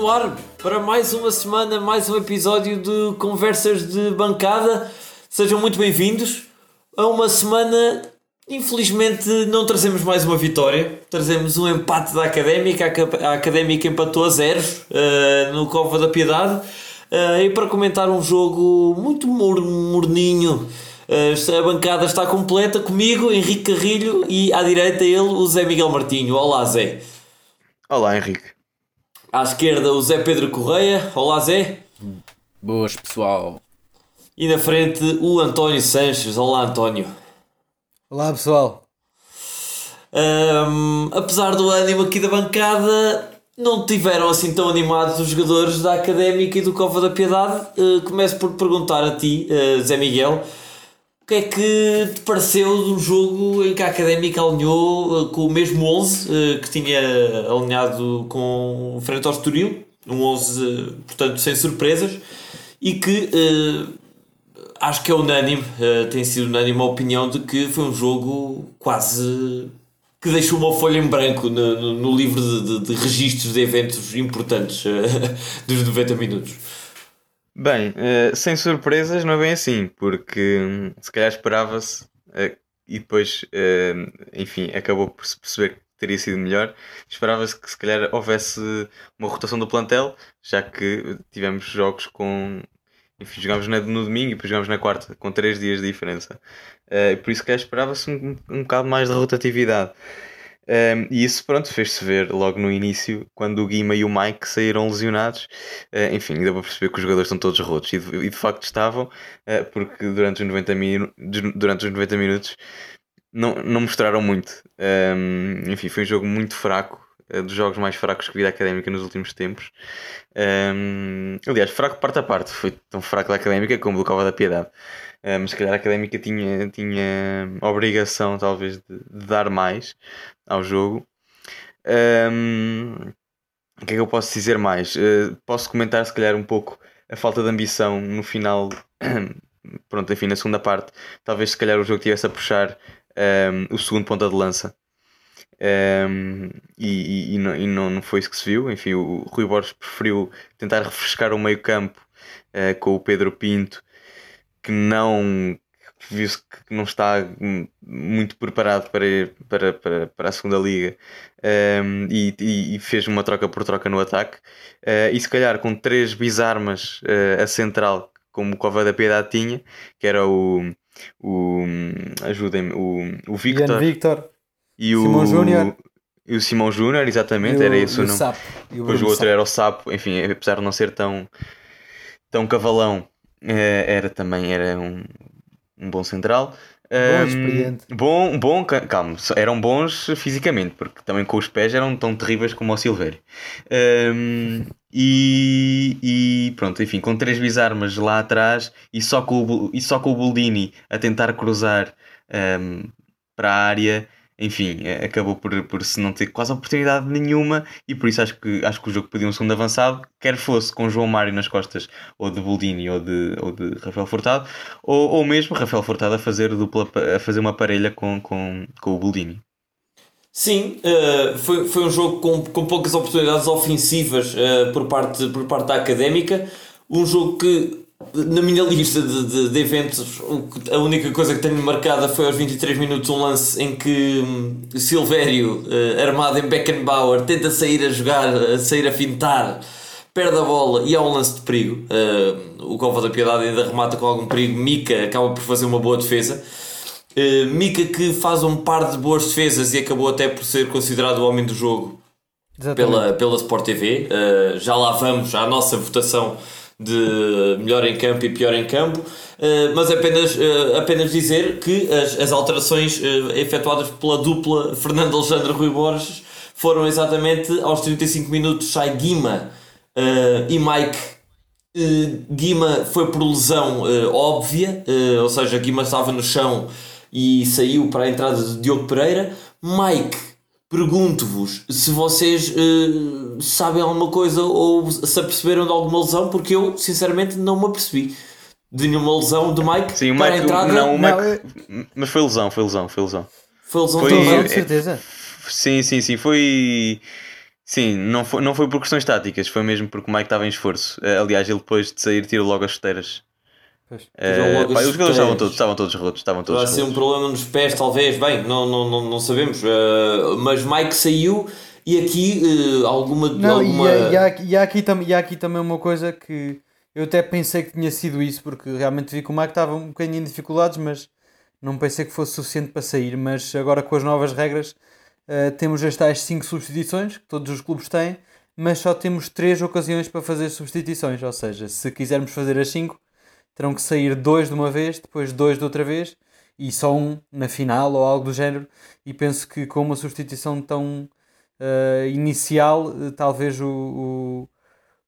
No ar para mais uma semana, mais um episódio de Conversas de Bancada. Sejam muito bem-vindos a uma semana. Infelizmente não trazemos mais uma vitória, trazemos um empate da Académica. A Académica empatou a zeros uh, no Cova da Piedade. Uh, e para comentar um jogo muito morninho, uh, a bancada está completa comigo, Henrique Carrilho, e à direita ele, o Zé Miguel Martinho. Olá, Zé. Olá, Henrique. À esquerda, o Zé Pedro Correia. Olá, Zé. Boas, pessoal. E na frente, o António Sanches. Olá, António. Olá, pessoal. Um, apesar do ânimo aqui da bancada, não tiveram assim tão animados os jogadores da Académica e do Cova da Piedade. Uh, começo por perguntar a ti, uh, Zé Miguel, que é que te pareceu do jogo em que a Académica alinhou uh, com o mesmo 11 uh, que tinha alinhado com frente ao Estoril, um 11, uh, portanto, sem surpresas, e que acho que é unânime, tem sido unânime a opinião de que foi um jogo quase que deixou uma folha em branco no, no, no livro de, de, de, registros de eventos importantes dos 90 minutos. Bem, uh, sem surpresas não é bem assim, porque hum, se calhar esperava-se uh, e depois, uh, enfim, acabou por se perceber que teria sido melhor. Esperava-se que se calhar houvesse uma rotação do plantel, já que tivemos jogos com. Enfim, jogámos no domingo e depois jogámos na quarta, com três dias de diferença. por isso, que esperava-se um, um bocado mais de rotatividade. Um, e isso, pronto, fez-se ver logo no início, quando o Guima e o Mike saíram lesionados. Uh, enfim, deu para perceber que os jogadores estão todos rotos. E de, e de facto estavam, uh, porque durante os 90, minu durante os 90 minutos não, não mostraram muito. Um, enfim, foi um jogo muito fraco. Uh, dos jogos mais fracos que vi da académica nos últimos tempos. Um, aliás, fraco parte a parte. Foi tão fraco da académica como do Cova da Piedade. Mas se calhar a académica tinha, tinha obrigação, talvez, de, de dar mais ao jogo. Um, o que é que eu posso dizer mais? Uh, posso comentar, se calhar, um pouco a falta de ambição no final. Pronto, enfim, na segunda parte, talvez se calhar o jogo tivesse a puxar um, o segundo ponta de lança. Um, e, e, e, não, e não, não, foi isso que se viu. Enfim, o Rui Borges preferiu tentar refrescar o meio-campo uh, com o Pedro Pinto, que não viu-se que não está muito preparado para, para, para, para a segunda liga um, e, e, fez uma troca por troca no ataque. Uh, e se calhar com três bisarmas uh, a central como o Cova da Piedade tinha que era o, o ajudem-me o, o Victor, Victor e o Simão Júnior e o Simão Júnior, exatamente, era isso o não. Sapo. Depois o outro era o Sapo, enfim, apesar de não ser tão, tão cavalão, eh, era também era um, um bom central. Bom, experiente. Bom, bom, calma, eram bons fisicamente, porque também com os pés eram tão terríveis como o Silvério. Um, e, e, pronto, enfim, com três bisarmas lá atrás e só com o, e só com o Boldini a tentar cruzar um, para a área enfim, é, acabou por, por se não ter quase oportunidade nenhuma e por isso acho que, acho que o jogo podia um segundo avançado, quer fosse com João Mário nas costas ou de Boldini ou de, ou de Rafael Furtado, ou, ou mesmo Rafael Furtado a fazer, dupla, a fazer uma parelha com, com, com o Boldini. Sim, uh, foi, foi um jogo com, com poucas oportunidades ofensivas uh, por, parte, por parte da académica. Um jogo que na minha lista de, de, de, eventos, a única coisa que tenho marcada foi aos 23 minutos um lance em que hum, Silvério, uh, armado em Beckenbauer, tenta sair a jogar, a sair a fintar, perde a bola e há um lance de perigo. Uh, o Cova da Piedade ainda remata com algum perigo. Mika acaba por fazer uma boa defesa. Uh, Mika que faz um par de boas defesas e acabou até por ser considerado o homem do jogo pela, pela Sport TV. já lá vamos à nossa votação de melhor em campo e pior em campo, uh, mas apenas, uh, apenas dizer que as, as alterações uh, efetuadas pela dupla Fernando Alexandre Rui Borges foram exatamente aos 35 minutos sai Guima e Mike. Guima foi por lesão óbvia, ou seja, Guima estava no chão e saiu para a entrada de Diogo Pereira. Mike Pergunto-vos se vocês uh, sabem alguma coisa ou se aperceberam de alguma lesão, porque eu sinceramente não me apercebi de nenhuma lesão de Mike Sim, o para Mike, entrada. Não, o Mike, mas foi lesão, foi lesão, foi lesão. Foi lesão foi, também. de certeza. Sim, sim, sim. Foi. Sim, não foi, não foi por questões táticas, foi mesmo porque o Mike estava em esforço. Eh, aliás, ele depois de sair tirou logo as chuteiras. Logo pá, os jogadores estavam todos, estavam todos rotos, estavam todos Vai ser um problema nos pés, talvez. Bem, não, não, não, não sabemos. Uh, mas Mike saiu e aqui uh, alguma. Não, alguma... e, há- e, há, aqui- e, há aqui tam, e há aqui também uma coisa que eu até pensei que tinha sido isso, porque realmente vi que o Mike estava um bocadinho em dificuldades, mas não pensei que fosse suficiente para sair. Mas agora com as novas regras, eh, temos as tais 5 substituições que todos os clubes têm, mas só temos 3 ocasiões para fazer substituições. Ou seja, se quisermos fazer as 5, terão que sair dois de uma vez, depois dois de outra vez e só um na final ou algo do género. E penso que com uma substituição tão eh, inicial, eh, talvez o,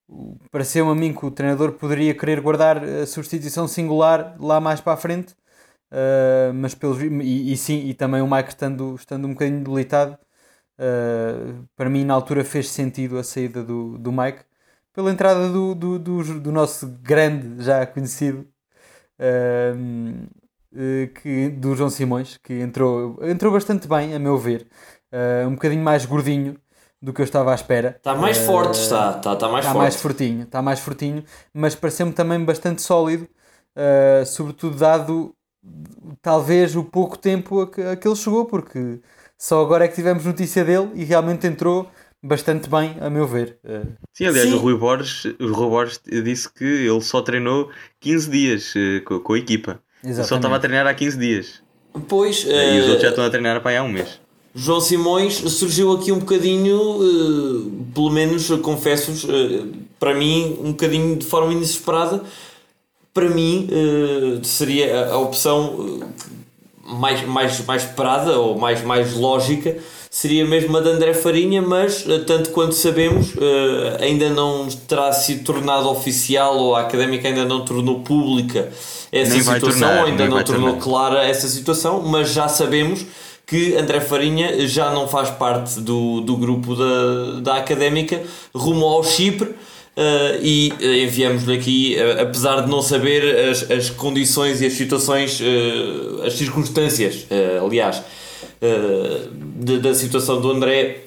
o, o- pareceu-me a mim que o treinador poderia querer guardar a substituição singular lá mais para a frente. eh, mas pelos, e, e sim, e também o Mike estando, estando um bocadinho debilitado, eh, para mim na altura fez sentido a saída do, do Mike pela entrada do, do, do, do nosso grande, já conhecido, eh, que, do João Simões, que entrou, entrou bastante bem, a meu ver, Eh, um bocadinho mais gordinho do que eu estava à espera. Está mais Eh, forte, está. Está, está mais Está forte. mais fortinho, está mais fortinho, mas pareceu-me também bastante sólido, eh, sobretudo dado talvez o pouco tempo a que, a que ele chegou, porque só agora é que tivemos notícia dele e realmente entrou bastante bem, a meu ver. Eh, Sim, aliás, Sim. o Rui Borges, o Rui Borges disse que ele só treinou 15 dias eh, co- com, a equipa. Ele só estava a treinar há 15 dias. Pois, E os eh, outros já estão a treinar para aí há um mês. João Simões surgiu aqui um bocadinho, eh, pelo menos confesso-vos, eh, para mim, um bocadinho de forma inesperada. Para mim, eh, seria a, opção eh, mais, mais, mais esperada ou mais, mais lógica seria mesmo a de André Farinha, mas eh, tanto quanto sabemos, eh, ainda não terá sido tornado oficial ou a académica ainda não tornou pública essa Nem situação, tornar, ou ainda não tornou tornar. clara essa situação, mas já sabemos que André Farinha já não faz parte do, do grupo da, da académica rumo ao Chipre. eh, e enviamos-lhe aqui, eh, apesar de não saber as, as condições e as situações, eh, as circunstâncias, aliás, eh, da situação do André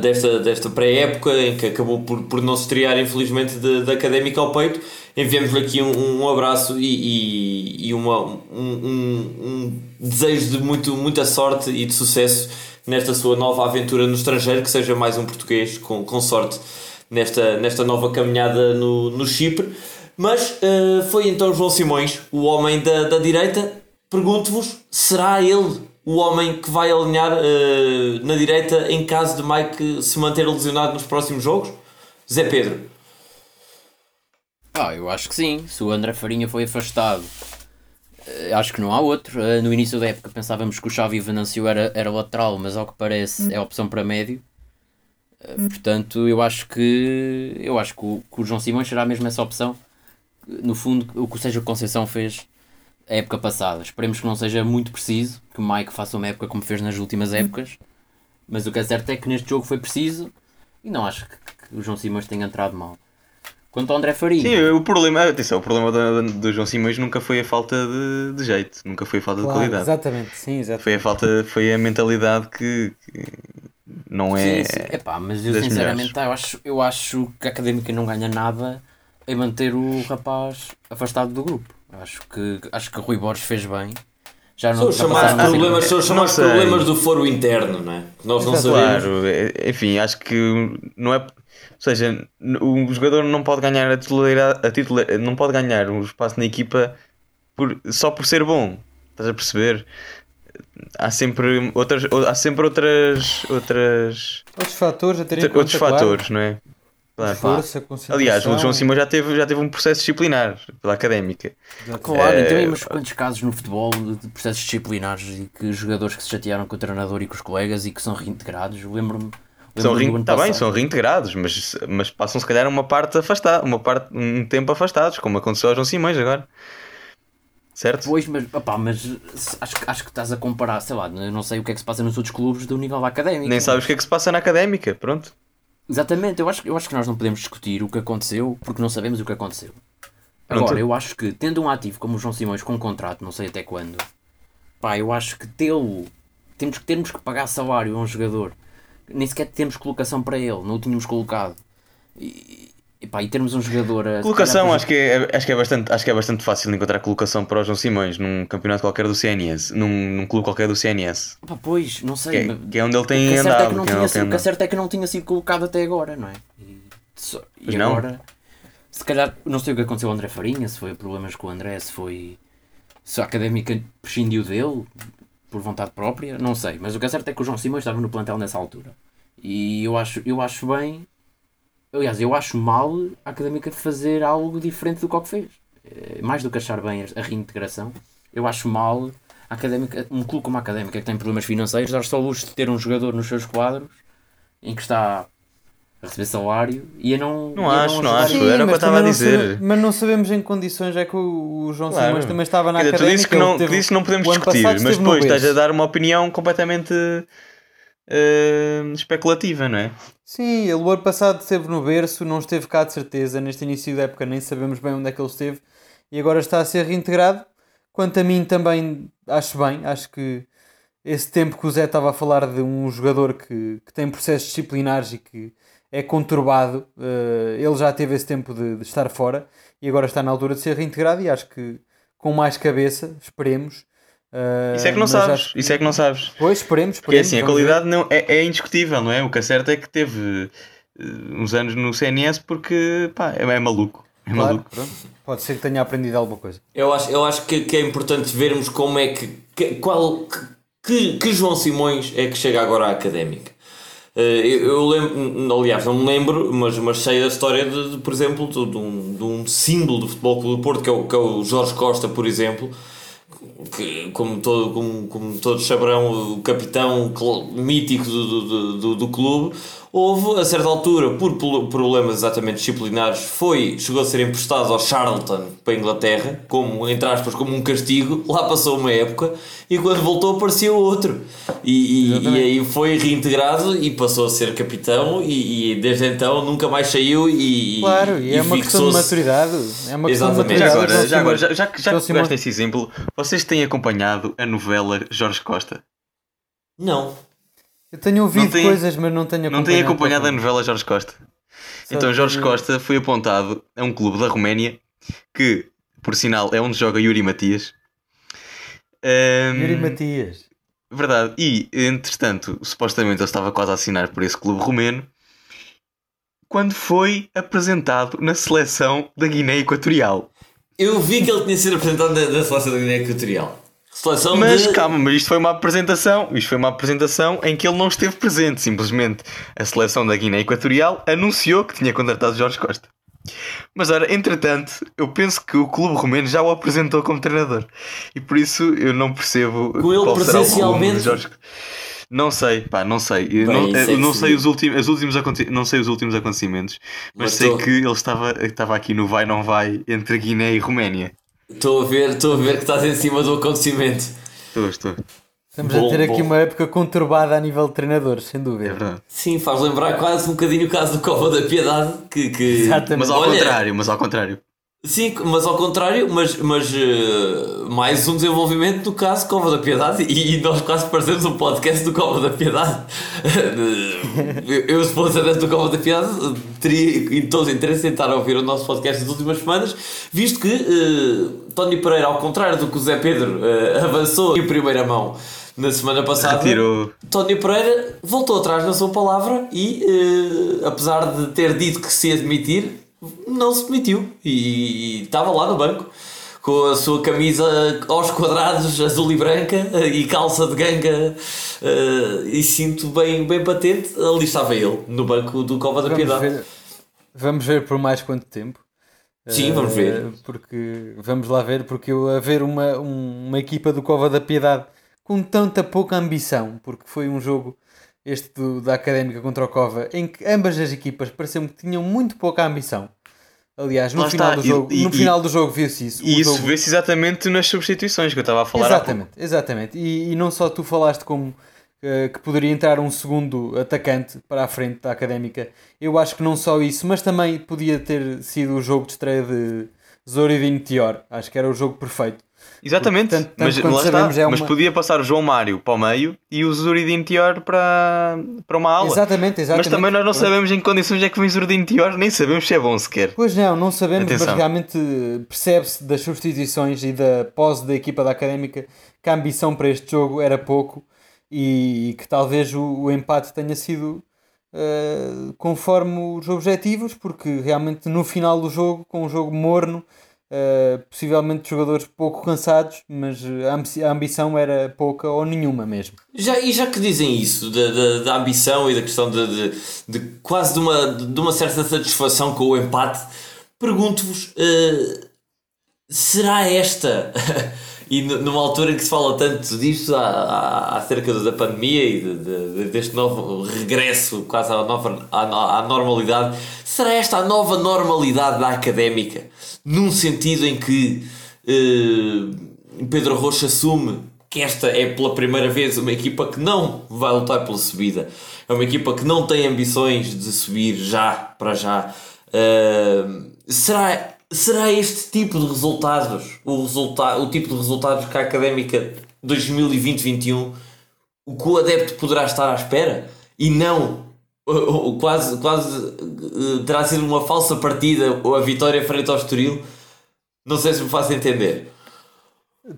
desta, desta pré-época em que acabou por, por não se estrear infelizmente da Académica ao peito. Enviamos-lhe aqui um, um abraço e, e, e uma, um, um, um desejo de muito, muita sorte e de sucesso nesta sua nova aventura no estrangeiro que seja mais um português com, com sorte nesta, nesta nova caminhada no, no Chipre. Mas eh, foi então João Simões o homem da, da direita. Pergunto-vos, será ele o homem que vai alinhar eh, na direita em caso de Mike se manter lesionado nos próximos jogos? Zé Pedro. Ah, eu acho que sim. Se o André Farinha foi afastado, eh, acho que não há outro. Eh, No início da época pensávamos que o Xavi Venancio era, era lateral, mas ao que parece é opção para médio. Portanto, eu acho que eu acho que o, que o João Simões será mesmo essa opção. No fundo, o que o Sérgio Conceição fez a época passada. Esperemos que não seja muito preciso, que o Mike faça uma época como fez nas últimas épocas. Mas o que é certo é que neste jogo foi preciso e não acho que, que o João Simões tenha entrado mal. Quanto ao André Farinha. Sim, o problema, atenção, o problema do, do João Simões nunca foi a falta de, de jeito, nunca foi a falta de claro, qualidade. exatamente, sim, exatamente. Foi a falta, foi a mentalidade que, que não é. Sim, sim. Epá, mas eu sinceramente eu acho, eu acho que a Académica não ganha nada em manter o rapaz afastado do grupo. Acho que, acho que o Rui Borges fez bem. Já São não os já chamados problemas, são chamados problemas do foro interno, não é? Que nós não Exato. sabemos. Claro, é- enfim, acho que não é. Ou seja, o jogador não pode ganhar a titularidade, a titular, não pode ganhar um espaço na equipa por, só por ser bom. Estás a perceber? Há sempre outras, há sempre outras, outras Outros fatores a ter em conta, outros claro. fatores, não é? Claro. Força, concentração. Aliás, o João Simão já teve, já teve um processo disciplinar pela académica. Claro, e É, também mas quantos casos no futebol de processos disciplinares e que jogadores que se chatearam com o treinador e com os colegas e que são reintegrados. Lembro-me. São, lembro-me do rein- ano tá bem, são reintegrados, mas, mas passam se calhar uma parte afastada, uma parte, um tempo afastados, como aconteceu ao João Simões agora. Certo? Pois, mas, opá, mas acho, que- acho que estás a comparar, sei lá, não sei o que é que se passa nos outros clubes do nível académico. Nem sabes o que é que se passa na académica, pronto. Exatamente, eu acho, eu acho que nós não podemos discutir o que aconteceu porque não sabemos o que aconteceu. Agora, eu acho que tendo um ativo como o João Simões com um contrato, não sei até quando, pá, eu acho que tê-lo, temos, que- temos que pagar salário a um jogador nem sequer temos colocação para ele, não o tínhamos colocado. E, e, pá, e termos um jogador a. Colocação, calhar, acho que, é, acho, que é bastante, acho que é bastante fácil encontrar colocação para o João Simões num campeonato qualquer do CNS, num, num clube qualquer do CNS. Pá, pois, não Que sei. é, mas- que é onde ele tem que é é andado. que não que é tinha sido- que é andado. certo é que não tinha sido colocado até agora, não é? E, só- e agora, se calhar, não sei o que aconteceu ao André Farinha, se foi problemas com o André, se foi. se a académica prescindiu dele por vontade própria, não sei. Mas o que é certo é que o João Simões estava no plantel nessa altura. E eu acho, eu acho bem. Aliás, eu acho mal a académica fazer algo diferente do que o que fez. Eh, Mais do que achar bem a reintegração, eu acho mal a académica, um clube como a académica que tem problemas financeiros, dar só luxo de ter um jogador nos seus quadros em que está a receber salário e a não. Não a acho, não ajudar. acho. era o que eu estava a não dizer. sabe- mas não sabemos em que condições é que o, o João Claro. Simões também estava na dizer, tu académica. dizes que ele não, teve- tu dizes que não podemos discutir, mas depois estás a dar uma opinião completamente eh, especulativa, não é? Sim, ele o ano passado esteve no berço, não esteve cá de certeza. Neste início da época nem sabemos bem onde é que ele esteve e agora está a ser reintegrado. Quanto a mim também acho bem, acho que esse tempo que o Zé estava a falar de um jogador que, que tem processos disciplinares e que é conturbado, eh, ele já teve esse tempo de, de estar fora e agora está na altura de ser reintegrado e acho que com mais cabeça, esperemos. Eh, Isso é que não sabes, acho que- isso é que não sabes. Pois, esperemos, Porque esperemos. assim, a ver. qualidade não, é, é indiscutível, não é? O que é certo é que teve eh, uns anos no CNS porque pá, é, é maluco. É Claro, maluco. pronto. Pode ser que tenha aprendido alguma coisa. Eu acho, eu acho que, que é importante vermos como é que. que qual, que, que João Simões é que chega agora à académica. Eh, eu, eu lembro, aliás, não me lembro, mas, mas sei da história de, de, por exemplo, de, de um, de um símbolo do Futebol Clube do Porto, que é o, que é o Jorge Costa, por exemplo, que, como, todo, como, como todos saberão, o capitão mítico do, do, do, do clube, houve, a certa altura, por problemas exatamente disciplinares, foi, chegou a ser emprestado ao Charlton para a Inglaterra, como, entre aspas, como um castigo, lá passou uma época, e quando voltou apareceu outro. E, e, e aí foi reintegrado e passou a ser capitão, e, e desde então nunca mais saiu e, Claro, e, é uma questão de maturidade. É uma questão de Exatamente. Já maturidade. agora, João já, agora, já, já, que- já Simões- pegaste esse exemplo, vocês têm acompanhado a novela Jorge Costa? Não. Eu tenho ouvido tem- coisas, mas não tenho Não têm acompanhado a novela Jorge Costa? Só Então Jorge tenho- Costa foi apontado a um clube da Roménia que, por sinal, é onde joga Yuri Matias. Ahm, Yuri Matias. Verdade. E, entretanto, supostamente ele estava quase a assinar por esse clube romeno quando foi apresentado na seleção da Guiné Equatorial. Eu vi que ele tinha sido apresentado da, da seleção da Guiné Equatorial. Mas de... calma, mas isto foi uma apresentação. Isto foi uma apresentação em que ele não esteve presente. Simplesmente a seleção da Guiné Equatorial anunciou que tinha contratado Jorge Costa. Mas ora, entretanto, eu penso que o clube romeno já o apresentou como treinador. E por isso eu não percebo Com ele presencialmente? Jorge Não sei, pá, não sei. Bem, não, é que não se sei os últimos, os últimos não sei os últimos acontecimentos, mas, Mas sei que ele estava, estava aqui no vai não vai entre Guiné e Roménia. Estou a ver, estou a ver que estás em cima do acontecimento. Estou, estou. Estamos Bom, a ter aqui bom. uma época conturbada a nível de treinadores, sem É dúvida. verdade. Sim, faz lembrar quase um bocadinho o caso do Cova da Piedade, que... que... Exatamente. Mas ao Olha, contrário, mas ao contrário. Sim, mas ao contrário, mas, mas eh, mais um desenvolvimento do caso Cova da Piedade e, e nós quase parecemos um podcast do Cova da Piedade. eu, eu, se fosse adepto do Cova da Piedade, teria em todo o interesse em estar a ouvir o nosso podcast das últimas semanas, visto que eh, Tony Pereira, ao contrário do que o Zé Pedro eh, avançou em primeira mão na semana passada, Retirou. Tony Pereira voltou atrás na sua palavra e, apesar de ter dito que se ia demitir, não se demitiu e, e estava lá no banco com a sua camisa aos quadrados, azul e branca e calça de ganga eh, e cinto bem, bem patente. Ali estava ele, no banco do Cova da Vamos Piedade. ver, vamos ver por mais quanto tempo. Sim, vamos ver. Eh, Porque, vamos lá ver, porque eu a ver uma, um- uma equipa do Cova da Piedade com tanta pouca ambição, porque foi um jogo este do- da Académica contra o Cova, em que ambas as equipas pareciam que tinham muito pouca ambição. Aliás, no Lá final está, do jogo, e- no e- final do jogo viu-se isso. E isso jogo- vê-se exatamente nas substituições que eu estava a falar. Exatamente, exatamente. E, e não só tu falaste como eh, que poderia entrar um segundo atacante para a frente da académica, eu acho que não só isso, mas também podia ter sido o jogo de estreia de Zoridinho Tior. Acho que era o jogo perfeito. Exatamente, Tanto- tanto mas, lá está. sabemos, é mas uma- podia passar o João Mário para o meio e o Zuridin Tior para, para uma aula. Exatamente, exatamente. Mas também nós não sabemos em que condições é que vem o Zuridin Tior, nem sabemos se é bom sequer. Pois não, não sabemos, Atenção. mas realmente percebe-se das substituições e da pose da equipa da Académica que a ambição para este jogo era pouco e, e que talvez o, o empate tenha sido eh, conforme os objetivos, porque realmente no final do jogo, com um jogo morno, eh, possivelmente jogadores pouco cansados, mas eh, a ambi- a ambição era pouca ou nenhuma mesmo. Já, e já que dizem isso, da, da, da ambição e da questão de, de, de quase de uma, de uma certa satisfação com o empate, pergunto-vos: eh, será esta, e numa altura em que se fala tanto disto, há- há- acerca da pandemia e de- de- deste novo regresso quase à, nova, à, à normalidade, será esta a nova normalidade da académica? Num sentido em que eh, Pedro Rocha assume que esta é pela primeira vez uma equipa que não vai lutar pela subida. É uma equipa que não tem ambições de subir já para já. Uh, será, será este tipo de resultados o, resulta o tipo de resultados que a Académica 2020-21 o que o adepto poderá estar à espera? E não quase, quase uh, terá sido uma falsa partida ou a vitória frente ao Estoril? Não sei se me faço entender.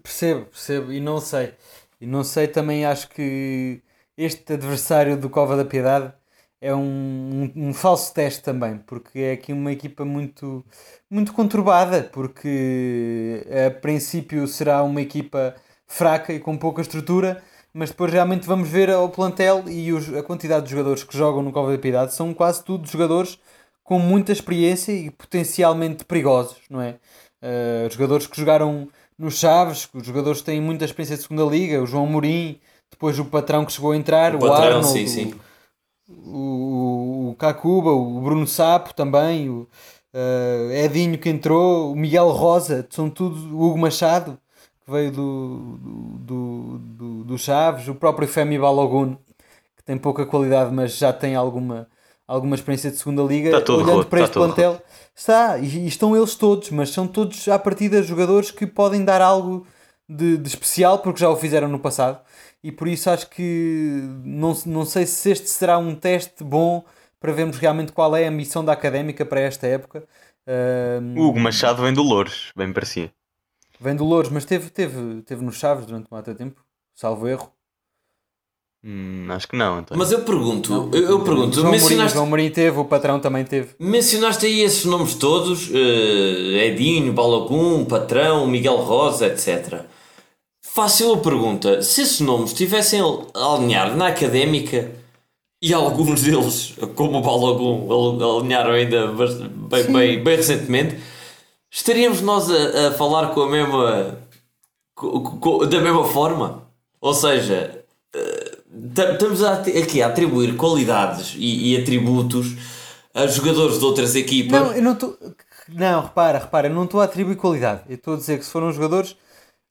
Percebo, percebo, e não sei. E não sei, também acho que este adversário do Cova da Piedade é um, um, um falso teste também, porque é aqui uma equipa muito, muito conturbada, porque a princípio será uma equipa fraca e com pouca estrutura, mas depois realmente vamos ver o plantel e os, a quantidade de jogadores que jogam no Cova da Piedade são quase tudo jogadores com muita experiência e potencialmente perigosos, não é? Uh, jogadores que jogaram nos Chaves, os jogadores que têm muita experiência de segunda liga, o João Mourinho, depois o patrão que chegou a entrar, O o, patrão, Arnold, sim, sim. O, o, o Cacuba, o Bruno Sapo também, o uh, Edinho que entrou, o Miguel Rosa, são tudo o Hugo Machado, que veio do, do, do, do Chaves, o próprio Femi Balogun, que tem pouca qualidade, mas já tem alguma, alguma experiência de segunda liga. Está todo Olhando roto, para está este plantel, está, e, estão eles todos, mas são todos à partida jogadores que podem dar algo de, de especial, porque já o fizeram no passado. E por isso acho que não, não sei se este será um teste bom para vermos realmente qual é a missão da académica para esta época. O Hugo Machado vem do Louros, bem parecia. Vem do Louros, mas teve, teve, teve nos Chaves durante um até tempo, salvo erro. Hum, acho que não, então. Mas eu pergunto, eu, eu pergunto, João Mourinho, mencionaste, João Mourinho teve, o patrão também teve. mencionaste aí esses nomes todos, eh, Edinho, Balagum, Patrão, Miguel Rosa, etc. Faço eu a pergunta, se esses nomes estivessem a alinhar na académica e alguns deles, como o Balagum, al- alinharam ainda bem, bem, bem recentemente, estaríamos nós a, a falar com a mesma co- co- da mesma forma? Ou seja, eh, ta- estamos aqui a atribuir qualidades e, e atributos a jogadores de outras equipas. Não, eu não estou. Não, repara, repara, eu não estou a atribuir qualidade. Eu estou a dizer que se foram jogadores.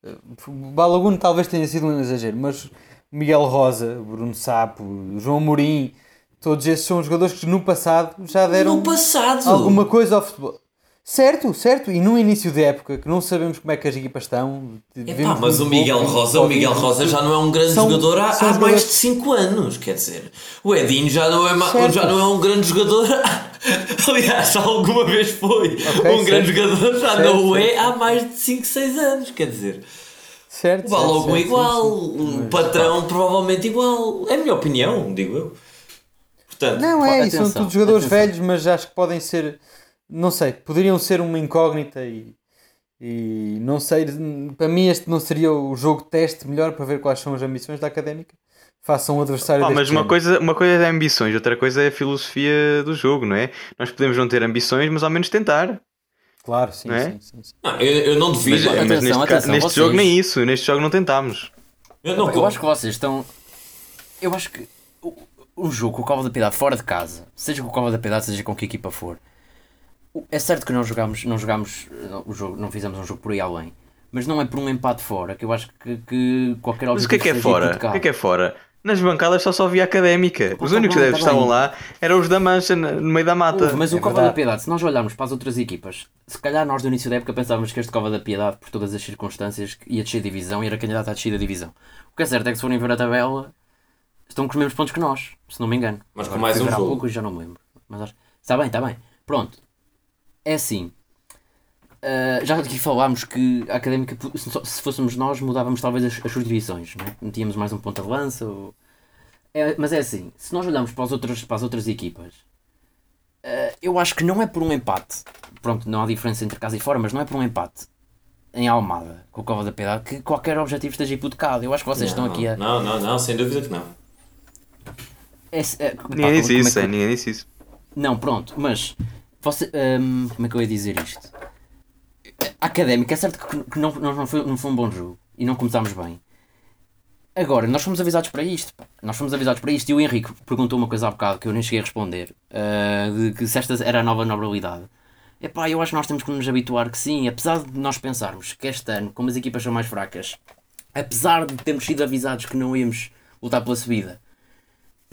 eh, Balaguno talvez tenha sido um exagero, mas Miguel Rosa, Bruno Sapo, João Mourinho, todos esses são jogadores que no passado já deram no passado. alguma coisa ao futebol. Certo, certo, e no início da época, que não sabemos como é que as equipas estão. Epá, mas o Miguel pouco, Rosa, o Miguel Rosa já não é um grande São- jogador há, há mais de 5 anos, quer dizer. O Edinho já não é, Certo. já não é um grande jogador. Aliás, alguma vez foi. Ok, um grande certo. jogador já Certo, não é há mais de 5, 6 anos, quer dizer. Certo, O Balogun igual, sim, sim. o patrão provavelmente igual. É a minha opinião, digo eu. Portanto, Não é, e são Atenção, todos jogadores atenção. velhos, mas acho que podem ser, não sei, poderiam ser uma incógnita e, e não sei, para mim este não seria o jogo teste melhor para ver quais são as ambições da académica. Façam um adversário Ah, mas uma coisa, uma coisa é ambições, outra coisa é a filosofia do jogo, não é? Nós podemos não ter ambições, mas ao menos tentar. Claro, sim, não é? sim, sim, sim. não, eu, eu não Mas, devido. mas atenção, neste, atenção, neste vocês- jogo nem isso, neste jogo não tentámos. Eu não Eu acho que vocês estão. Eu acho que o, o jogo com o Cova da Piedade fora de casa, seja com o Cova da Piedade, seja com que equipa for, é certo que nós jogámos, não jogámos eh, o jogo, não fizemos um jogo por aí além, mas não é por um empate fora que eu acho que, que qualquer Mas o que é que é fora? O que é que é fora? nas bancadas só só havia académica. Os únicos que estavam lá eram os da Mancha no no meio da mata. Houve, mas o É Cova da. Piedade, se nós olharmos para as outras equipas, se calhar nós do início da época pensávamos que este Cova da Piedade, por todas as circunstâncias, ia descer a divisão e era candidato a descer da divisão. O que é certo é que se forem ver a tabela, estão com os mesmos pontos que nós, se não me engano. Mas com mais um jogo. pouco já não me lembro. Mas acho... Está bem, está bem. Pronto. É assim. Ah, já aqui falámos que a académica, se fôssemos nós, mudávamos talvez as, as suas divisões, não é? metíamos mais um ponta de lança. Ou... É, mas é assim, se nós olharmos para as outras, para as outras equipas, ah, eu acho que não é por um empate. Pronto, não há diferença entre casa e fora, mas não é por um empate em Almada, com o Cova da Piedade, que qualquer objetivo esteja hipotecado. Eu acho que vocês estão aqui a. Não, não, não, sem dúvida que não. É, é, pá, Ninguém como- disse como é isso, que- é, ninguém disse isso. Não, pronto, mas você, hum, como é que eu ia dizer isto? A académica, é certo que, não, não, foi, não foi um bom jogo e não começámos bem. Agora, nós fomos avisados para isto. pá. Nós fomos avisados para isto e o Henrique perguntou uma coisa há bocado que eu nem cheguei a responder: ah, de que se esta era a nova normalidade. Epá, eu acho que nós temos que nos habituar que sim, apesar de nós pensarmos que este ano, como as equipas são mais fracas, apesar de termos sido avisados que não íamos lutar pela subida,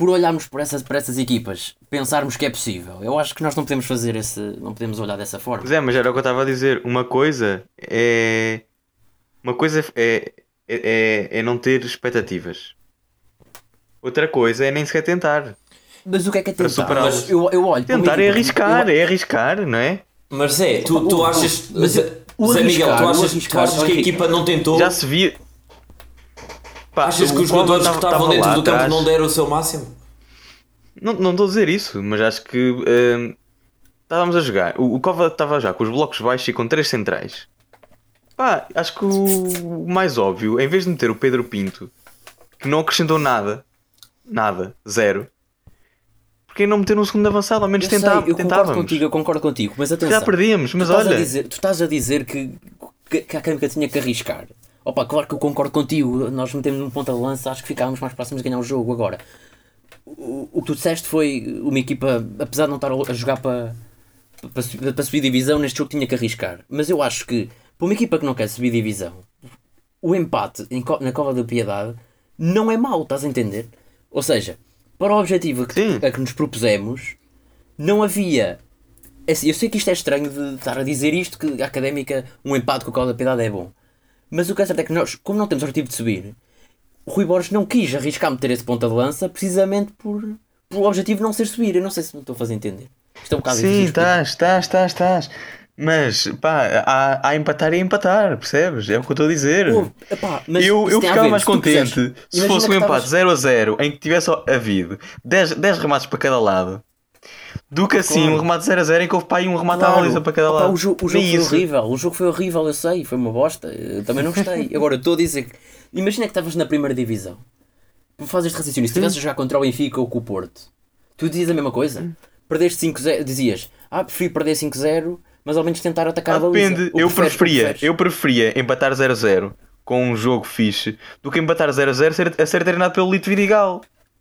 por olharmos para essas, para essas equipas, pensarmos que é possível. Eu acho que nós não podemos fazer esse. não podemos olhar dessa forma. Pois é, mas era o que eu estava a dizer. Uma coisa é. Uma coisa é, é, é, é não ter expectativas. Outra coisa é nem sequer tentar. Mas o que é que é tentar? superá-las. eu, eu olho Tentar é arriscar, eu- é arriscar, não é? Mas Zé, tu, tu achas. mas Zé, o Zé Miguel, tu achas, tu achas que a equipa não tentou? Já se via. Pá, Achas que os jogadores que tava- estavam tava dentro lá do campo atrás. não deram o seu máximo? Não não estou a dizer isso, mas acho que hum, estávamos a jogar. O, o Cova estava já com os blocos baixos e com três centrais. Pá, acho que o, mais óbvio, em vez de meter o Pedro Pinto, que não acrescentou nada, nada, zero, porque não meter um segundo avançado? Ao menos Eu sei, tentava, eu concordo tentávamos. contigo, eu concordo contigo, mas atenção. Já perdíamos, mas tu estás olha. A dizer, tu estás a dizer que, que, que a Académica tinha que arriscar. Opa, claro que eu concordo contigo. Nós metemos um ponta de lança, acho que ficávamos mais próximos de ganhar o jogo. Agora, o, o que tu disseste foi uma equipa, apesar de não estar a jogar para, para, subir- para subir divisão, neste jogo tinha que arriscar. Mas eu acho que, para uma equipa que não quer subir divisão, o empate na Cova da Piedade não é mau, estás a entender? Ou seja, para o objetivo que, Sim. a que nos propusemos, não havia. é assim, eu sei que isto é estranho de estar a dizer isto, que a académica, um empate com a Cova da Piedade é bom. Mas o que é certo é que nós, como não temos o objetivo de subir, o Rui Borges não quis arriscar meter esse ponta de lança precisamente por, por o objetivo não ser subir. Eu não sei se me estou a fazer entender. Isto é um bocado Sim, estás, estás, estás, estás. Mas, pá, há, há empatar e empatar, percebes? É o que eu estou a dizer. Epá, eu eu ficava ver, mais contente puseres- se fosse um empate estavas- 0 a 0 em que tivesse havido 10, 10 remates para cada lado do que assim Claro. um remate 0 a 0 em que houve pá, um remate à Claro. baliza para cada Opa, lado. o jogo, o jogo Nem foi isso. horrível, o jogo foi horrível, eu sei, foi uma bosta. Eu também não gostei. Agora, estou a dizer que. Imagina que estavas na primeira divisão. Faz este raciocínio. Se estivesse a jogar contra o Benfica ou com o Porto, tu dizias a mesma coisa? Perdeste 5-0, dizias, ah, prefiro perder 5-0, mas ao menos tentar atacar Ah, a baliza. depende, eu preferes, preferia, preferes. eu preferia empatar 0 a 0 com um jogo fixe do que empatar 0 a 0 ser, a ser treinado pelo Lito Vidigal.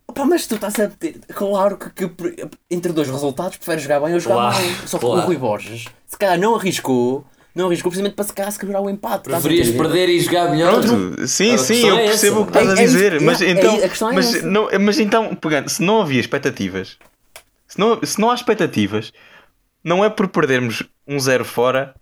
Opa, mas tu estás a ter. Claro que, que entre dois resultados preferes jogar bem ou jogar Claro, mal. Só que claro. o Rui Borges, se calhar não arriscou, não arriscou precisamente para se calhar segurar o empate. Preferias perder e jogar melhor? Pronto, sim, A sim, eu é percebo essa. o que estás É- a é dizer, mas é- então, é- é mas, não, mas então, pegando, se não havia expectativas, se não, se não há expectativas, não é por perdermos um zero fora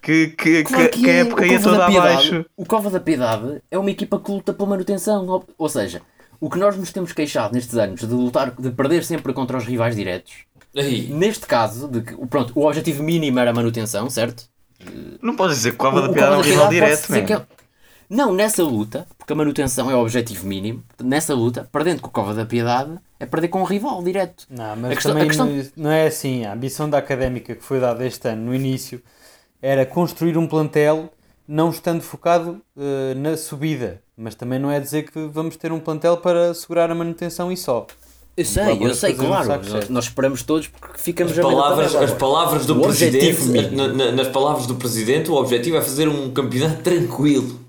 que, que, Claro que, que a é. época O ia Cova toda da Piedade- abaixo. O Cova da Piedade é uma equipa que luta pela manutenção. Ou- Ou seja, o que nós nos temos queixado nestes anos de lutar, de perder sempre contra os rivais diretos, Aí. neste caso, de que, pronto, o objetivo mínimo era a manutenção, certo? Não podes dizer que o Cova da Piedade é um rival direto, é- Não, nessa luta, porque a manutenção é o objetivo mínimo, nessa luta, perdendo com o Cova da Piedade, é perder com um rival direto. Não, mas A questão- também a questão- não- é assim. A ambição da académica que foi dada este ano, no início, era construir um plantel não estando focado eh, na subida. Mas também não é dizer que vamos ter um plantel para segurar a manutenção e só. Eu sei, eu sei, um claro. nós, esperamos todos porque ficamos As palavras, as palavras do O presidente, na- na- nas palavras do presidente, o objetivo é fazer um campeonato tranquilo.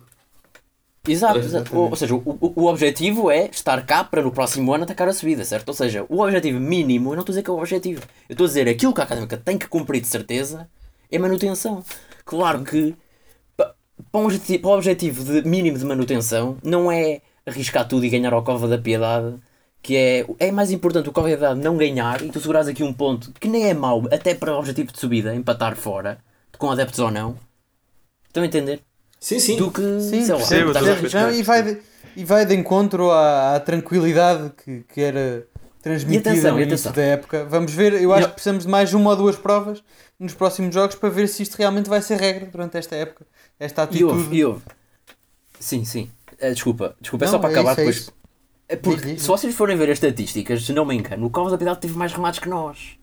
Exato, exato. Ou, ou seja, o, o, objetivo é estar cá para no próximo ano atacar a subida, certo? Ou seja, o objetivo mínimo, eu não estou a dizer que é o objetivo. Eu estou a dizer aquilo que a académica tem que cumprir de certeza é manutenção. Claro que para, um objetivo, para o objetivo de mínimo de manutenção não é arriscar tudo e ganhar ao Cova da Piedade. Que é, é mais importante o Cova da Piedade não ganhar e tu segurares aqui um ponto que nem é mau, até para o objetivo de subida, empatar fora, com adeptos ou não. Estão a entender? Sim, sim. Do que, Sim, sei lá, percebo, a Não, e, vai de, e vai de encontro à, à tranquilidade que, que era transmitida E atenção, no início da época. Vamos ver, eu acho Não. que precisamos de mais uma ou duas provas nos próximos jogos para ver se isto realmente vai ser regra durante esta época. Esta E atitude. houve, e houve. Sim, sim. Eh, desculpa, desculpa, é Não, só para é acabar isso, é depois. É porque Diz, diz, se vocês forem ver as estatísticas, se não me engano, o Covas da Piedade teve mais remates que nós.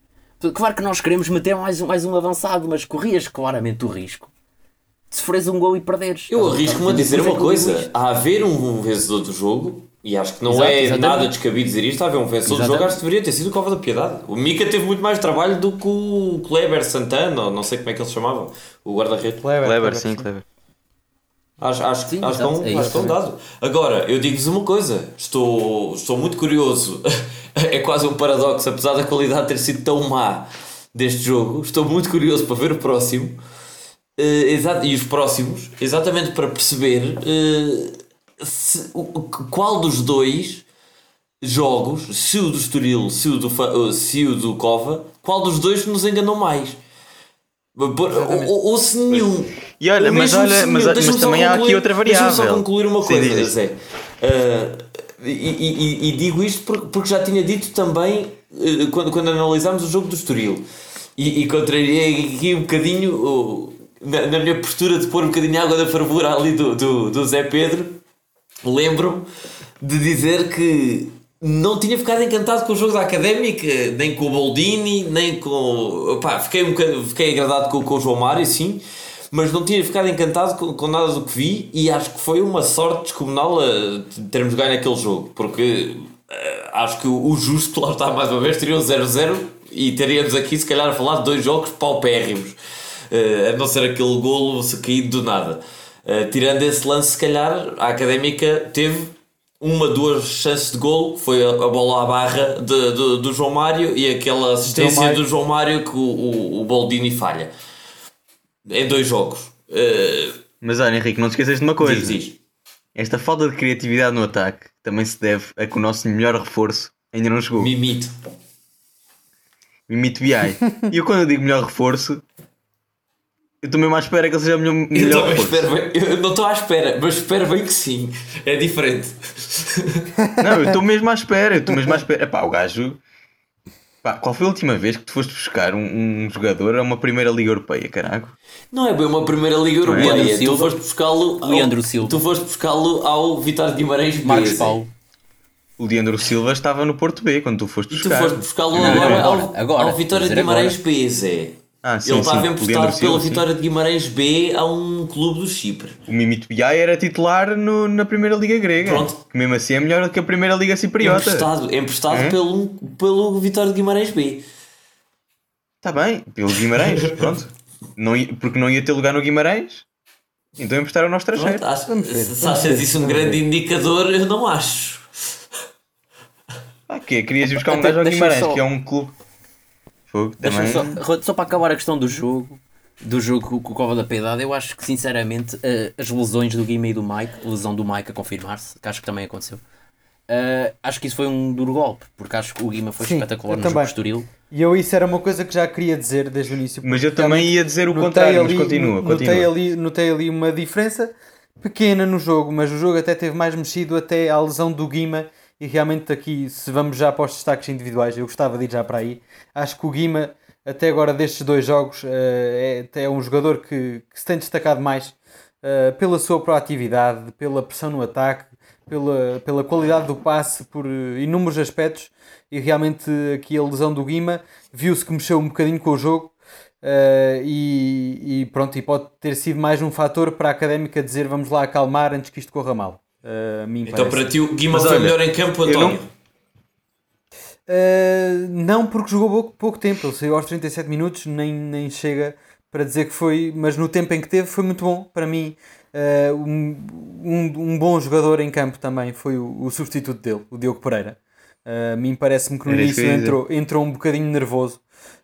Claro que nós queremos meter mais um, mais um avançado, mas corrias claramente o risco de sofreres um gol e perderes. Eu arrisco-me a dizer uma coisa: a haver um vencedor do jogo, e acho que não Exato, é exatamente. nada descabido dizer isto, a haver um vencedor do jogo, acho que deveria ter sido o Cova da Piedade. O Mika teve muito mais trabalho do que o Kleber Santana, ou não sei como é que ele se chamava, o guarda-redes. Clever, clever, sim, Clever. Acho, acho, Sim, acho, que é exato, um, é acho que é um dado. Agora, eu digo-vos uma coisa: estou, estou muito curioso. é quase um paradoxo, apesar da qualidade ter sido tão má deste jogo, estou muito curioso para ver o próximo. Exato, e os próximos, exatamente para perceber eh, se- qual dos dois jogos, se o do Estoril, se o do, se o do Cova, qual dos dois nos enganou mais. Ou, ou- se nenhum. E olha, mas olha- mas- mas também há aqui concluir- outra Deixa-me só variável. concluir uma Sim, coisa, diz. Zé. Ah, e, e- e- digo isto porque, já tinha dito também eh, quando, quando analisámos o jogo do Estoril. E, e contrariei aqui um bocadinho na, na minha postura de pôr um bocadinho água da fervura ali do, do, do Zé Pedro. Lembro-me de dizer que não tinha ficado encantado com o jogo da Académica, nem com o Boldini, nem com. Pá, fiquei, um bocado, fiquei agradado com, com o João Mário, sim, mas não tinha ficado encantado com, com nada do que vi e acho que foi uma sorte descomunal a termos ganho aquele jogo, porque eh, acho que o, justo, lá está mais uma vez, teria o 0-0 e teríamos aqui se calhar a falar de dois jogos paupérrimos, eh, a não ser aquele golo se caído do nada. Eh, tirando esse lance, se calhar a Académica teve uma, duas chances de golo, foi a, a bola à barra de, de- do João Mário e aquela assistência Mário. do João Mário que o, o, o Boldini falha. Em dois jogos. Eh, Mas olha, Henrique, não te esqueças de uma coisa. diz, diz. Esta falta de criatividade no ataque também se deve a que o nosso melhor reforço ainda não chegou. Mimito. Mimito BI. E eu quando eu digo melhor reforço, eu estou mesmo à espera que ele seja o melhor, Eu, melhor também reforço. espero bem- eu não estou à espera, mas espero bem que sim. É diferente. Não, eu estou mesmo à espera, eu estou mesmo à espera. Epá, o gajo. Pá, qual foi a última vez que tu foste buscar um, um jogador a uma primeira Liga Europeia, caraca? Não é bem uma primeira Liga Europeia. Leandro Tu Silva. foste buscá-lo ao, Leandro Silva. Tu foste buscá-lo ao Vitória de Guimarães. Marcos. Paulo. O Leandro Silva estava no Porto B quando tu foste E tu buscar. foste buscá-lo Não, agora, agora, ao, agora, ao Vitória de Guimarães agora. Ah, sim, Ele sim, estava Leandro emprestado Silva, pela sim. Vitória de Guimarães B a um clube do Chipre. O Mimito BI era titular no- na primeira Liga Grega. Pronto. Que mesmo assim é melhor do que a primeira Liga Cipriota. Emprestado, emprestado pelo, pelo Vitória de Guimarães B. Está Tá bem, pelo Guimarães, pronto. Não ia- porque não ia ter lugar no Guimarães, então emprestaram ao estrangeiro. Pronto, acho, Vamos ver, se vamos achas ver, isso um grande ver. indicador, eu não acho. Ah, que Querias ir buscar um gajo ao Guimarães, só- que é um clube. Fogo, também. só, só para acabar a questão do jogo, do jogo com o Cova da Piedade, eu acho que sinceramente eh, as lesões do Guima e do Mike, a lesão do Mike a confirmar-se, que acho que também aconteceu, eh, acho que isso foi um duro golpe, porque acho que o Guima foi Sim, espetacular no jogo também. do Estoril. E eu isso era uma coisa que já queria dizer desde o início. Mas eu também ia dizer o notei contrário, ali- mas continua, Notei continua. ali, notei ali uma diferença pequena no jogo, mas o jogo até teve mais mexido até à lesão do Guima. E realmente aqui, se vamos já para os destaques individuais, eu gostava de ir já para aí. Acho que o Guima, até agora destes dois jogos, eh, é, é um jogador que, que se tem destacado mais eh, pela sua proatividade, pela pressão no ataque, pela, pela qualidade do passe, por eh, inúmeros aspectos. E realmente aqui a lesão do Guima viu-se que mexeu um bocadinho com o jogo. eh, e, e pronto, e pode ter sido mais um fator para a académica dizer vamos lá acalmar antes que isto corra mal. Eh, mim Então parece. para ti o Guima Mas foi olha, melhor em campo, António? não- Uh, não, porque jogou pouco, pouco tempo. Ele saiu aos 37 minutos, nem, nem chega para dizer que foi, mas no tempo em que teve foi muito bom. Para mim, uh, um, um, um bom jogador em campo também foi o, o substituto dele, o Diogo Pereira. Uh, a mim parece-me que no Era início entrou, entrou um bocadinho nervoso.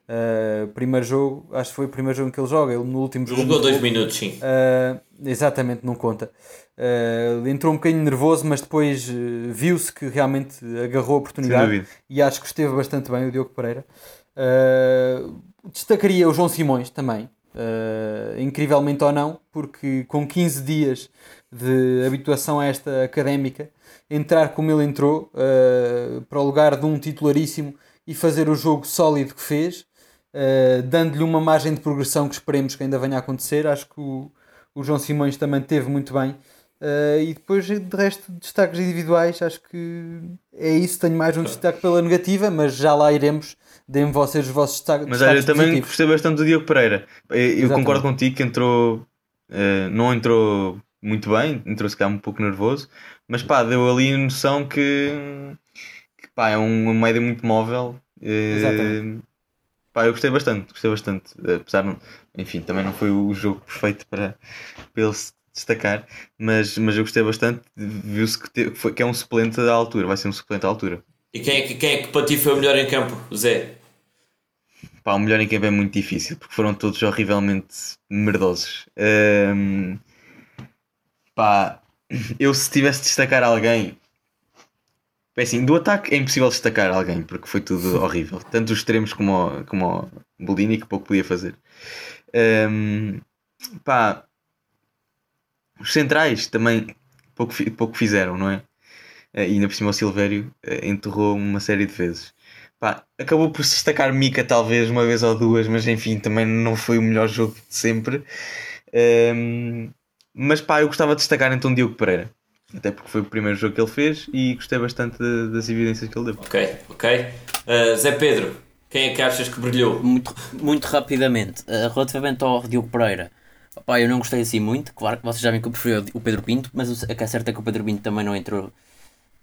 Uh, primeiro jogo, acho que foi o primeiro jogo que ele joga. Ele no último jogou Jogou dois pouco. minutos, sim. Uh, exatamente, não conta. Uh, entrou um bocadinho nervoso, mas depois uh, viu-se que realmente agarrou a oportunidade e acho que esteve bastante bem o Diogo Pereira. Uh, destacaria o João Simões também, incrivelmente ou não, porque com 15 dias de habituação a esta académica, entrar como ele entrou para o lugar de um titularíssimo e fazer o jogo sólido que fez, dando-lhe uma margem de progressão que esperemos que ainda venha a acontecer. Acho que o, o João Simões também teve muito bem Uh, e depois, de resto, destaques individuais, acho que é isso. Tenho mais um destaque pela negativa, mas já lá iremos. Deem vocês os vossos destaques. Mas olha, eu também positivos. gostei bastante do Diogo Pereira. Eu, eu concordo contigo que entrou, uh, não entrou muito bem, entrou se calhar um pouco nervoso, mas pá, deu ali a noção que, que pá, é um, um médio muito móvel. Uh, pá, eu gostei bastante, gostei bastante. Apesar, enfim, também não foi o jogo perfeito para, para ele destacar, mas, mas eu gostei bastante. Viu-se que, foi, que é um suplente da altura, vai ser um suplente à altura. E quem é, que, quem é que para ti foi o melhor em campo, Zé? Pá, o melhor em campo é muito difícil porque foram todos horrivelmente merdosos. Um, pá, eu se tivesse de destacar alguém, é assim, do ataque é impossível destacar alguém porque foi tudo horrível, tanto os extremos como o, como o Bolini, que pouco podia fazer. Um, pá, os centrais também pouco, pouco fizeram, não é? Eh, e ainda por cima o Silvério eh, enterrou uma série de vezes. Pá, acabou por se destacar Mica talvez uma vez ou duas, mas enfim, também não foi o melhor jogo de sempre. Um, ehm, mas pá, eu gostava de destacar então Diogo Pereira. Até porque foi o primeiro jogo que ele fez e gostei bastante de, das evidências que ele deu. Ok, ok. Uh, Zé Pedro, quem é que achas que brilhou? Muito, muito rapidamente, uh, relativamente ao Diogo Pereira, Pá, eu não gostei assim muito. Claro que vocês já viram que eu preferi o Pedro Pinto, mas a que é certo é que o Pedro Pinto também não entrou,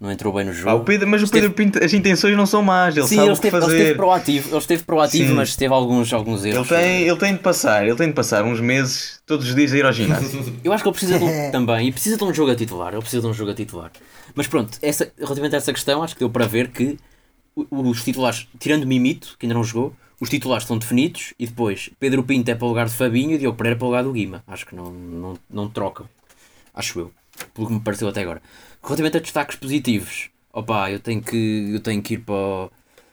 não entrou bem no jogo. Ah, o Pedro, mas o Pedro Pinto, as intenções não são más, ele Sim, sabe ele esteve, o que fazer. Ele esteve proativo, ele esteve proativo mas teve alguns, alguns erros. Ele tem, ele tem de passar, ele tem de passar uns meses, todos os dias a ir ao ginásio. eu acho que ele precisa de um, também, e precisa de um jogo a titular, ele precisa de um jogo a titular. Mas pronto, essa, relativamente a essa questão, acho que deu para ver que os titulares, tirando o Mimito, que ainda não jogou, os titulares estão definidos e depois Pedro Pinto é para o lugar de Fabinho e Diogo Pereira para o lugar do Guima. Acho que não, não, não trocam. Acho eu. Pelo que me pareceu até agora. Relativamente a destaques positivos, opa, eu tenho que, eu tenho que ir para o,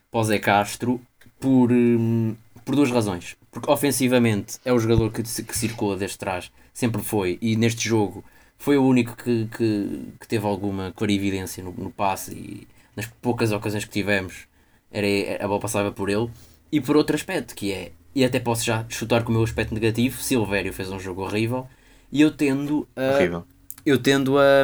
para o Zé Castro por, hum, por duas razões. Porque ofensivamente é o jogador que, que circula desde trás, sempre foi, e neste jogo foi o único que, que, que teve alguma clarividência no, no passe e nas poucas ocasiões que tivemos era, a bola passava por ele. E por outro aspecto, que é, e até posso já chutar com o meu aspecto negativo, Silvério fez um jogo horrível e eu tendo a. Horrível. Eu tendo a.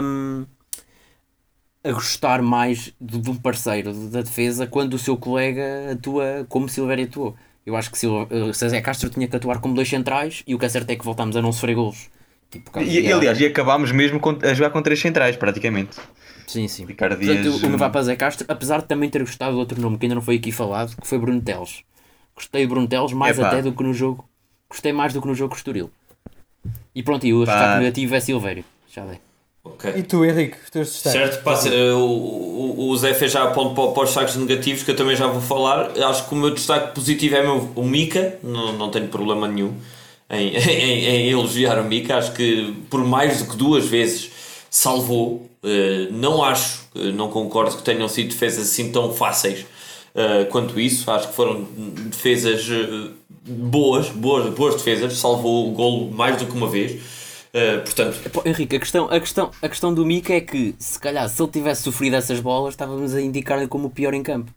a gostar mais de, de um parceiro da defesa quando o seu colega atua como Silvério atuou. Eu acho que eh, César Castro tinha que atuar como dois centrais e o que é certo é que voltámos a não sofrer golos. Tipo, e, e, aliás, e acabámos mesmo a jogar com três centrais, praticamente. Sim, sim. Ricardo Portanto, Dias, o meu vai para Zé Castro, apesar de também ter gostado de outro nome que ainda não foi aqui falado, que foi Bruno Teles. Gostei de Bruno Teles mais Epá. até do que no jogo. Gostei mais do que no jogo Estoril. E pronto, e o destaque negativo é Silvério. Já dei. Okay. E tu, Henrique, os teus destaques? Certo, passa, o, o, o Zé fez já ponto para, para os destaques negativos que eu também já vou falar. Acho que o meu destaque positivo é meu, o Mika, não, não tenho problema nenhum em, em, em elogiar o Mika. Acho que por mais do que duas vezes salvou. Uh, não acho, uh, não concordo que tenham sido defesas assim tão fáceis uh, quanto isso. Acho que foram defesas uh, boas, boas, boas defesas. Salvou o golo mais do que uma vez. Uh, portanto... Henrique, a questão, a, questão, a questão do Mika é que, se calhar, se ele tivesse sofrido essas bolas, estávamos a indicar-lhe como o pior em campo.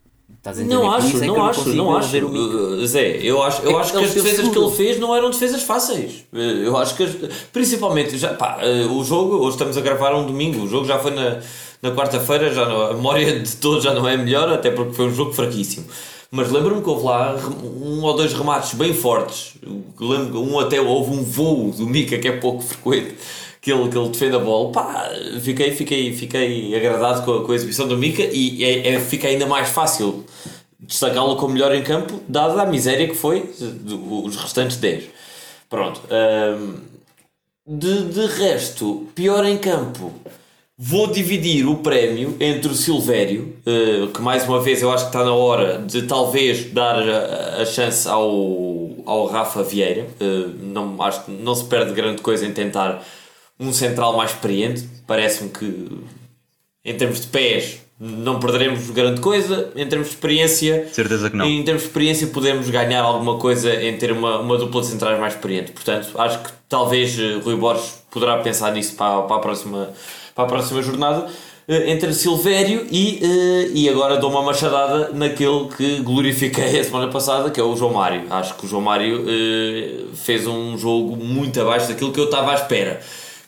não acho, é não, acho, não acho. Zé, eu acho, eu é acho que as defesas que ele fez não eram defesas fáceis. Eu acho que, as, principalmente, já, pá, o jogo, hoje estamos a gravar um domingo, o jogo já foi na, na quarta-feira já não, a memória de todos já não é melhor, até porque foi um jogo fraquíssimo. Mas lembro-me que houve lá um ou dois remates bem fortes. Lembro, um até houve um voo do Mika que é pouco frequente que ele, que ele defende a bola. Pá, fiquei, fiquei, fiquei agradado com a, com a exibição do Mika e é, é, fica ainda mais fácil destacá-lo como melhor em campo, dada a miséria que foi os restantes 10. Pronto. Um, de, de resto, pior em campo. Vou dividir o prémio entre o Silvério, uh, que mais uma vez eu acho que está na hora de talvez dar a, chance ao, ao Rafa Vieira. Uh, não, acho que não se perde grande coisa em tentar um central mais experiente. Parece-me que, em termos de pés, não perderemos grande coisa. Em termos de experiência, Certeza que não. em termos de experiência, podemos ganhar alguma coisa em ter uma, uma dupla de centrais mais experiente. Portanto, acho que talvez eh, Rui Borges poderá pensar nisso para, para, a, próxima, para a próxima jornada. eh, Entre Silvério e, eh, e agora dou uma machadada naquele que glorifiquei a semana passada, que é o João Mário. Acho que o João Mário fez um jogo muito abaixo daquilo que eu estava à espera.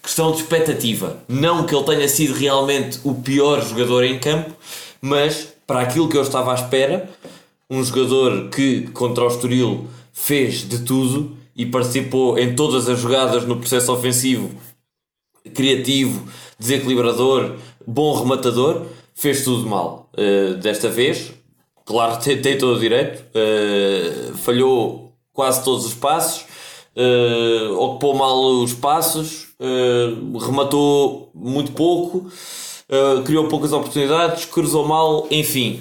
Questão de expectativa. Não que ele tenha sido realmente o pior jogador em campo, mas para aquilo que eu estava à espera, um jogador que contra o Estoril fez de tudo e participou em todas as jogadas no processo ofensivo, criativo, desequilibrador, bom rematador, fez tudo mal. Uh, desta vez, claro, tem, tem todo o direito, uh, falhou quase todos os passos, uh, ocupou mal os passos, uh, rematou muito pouco, uh, criou poucas oportunidades, cruzou mal, enfim,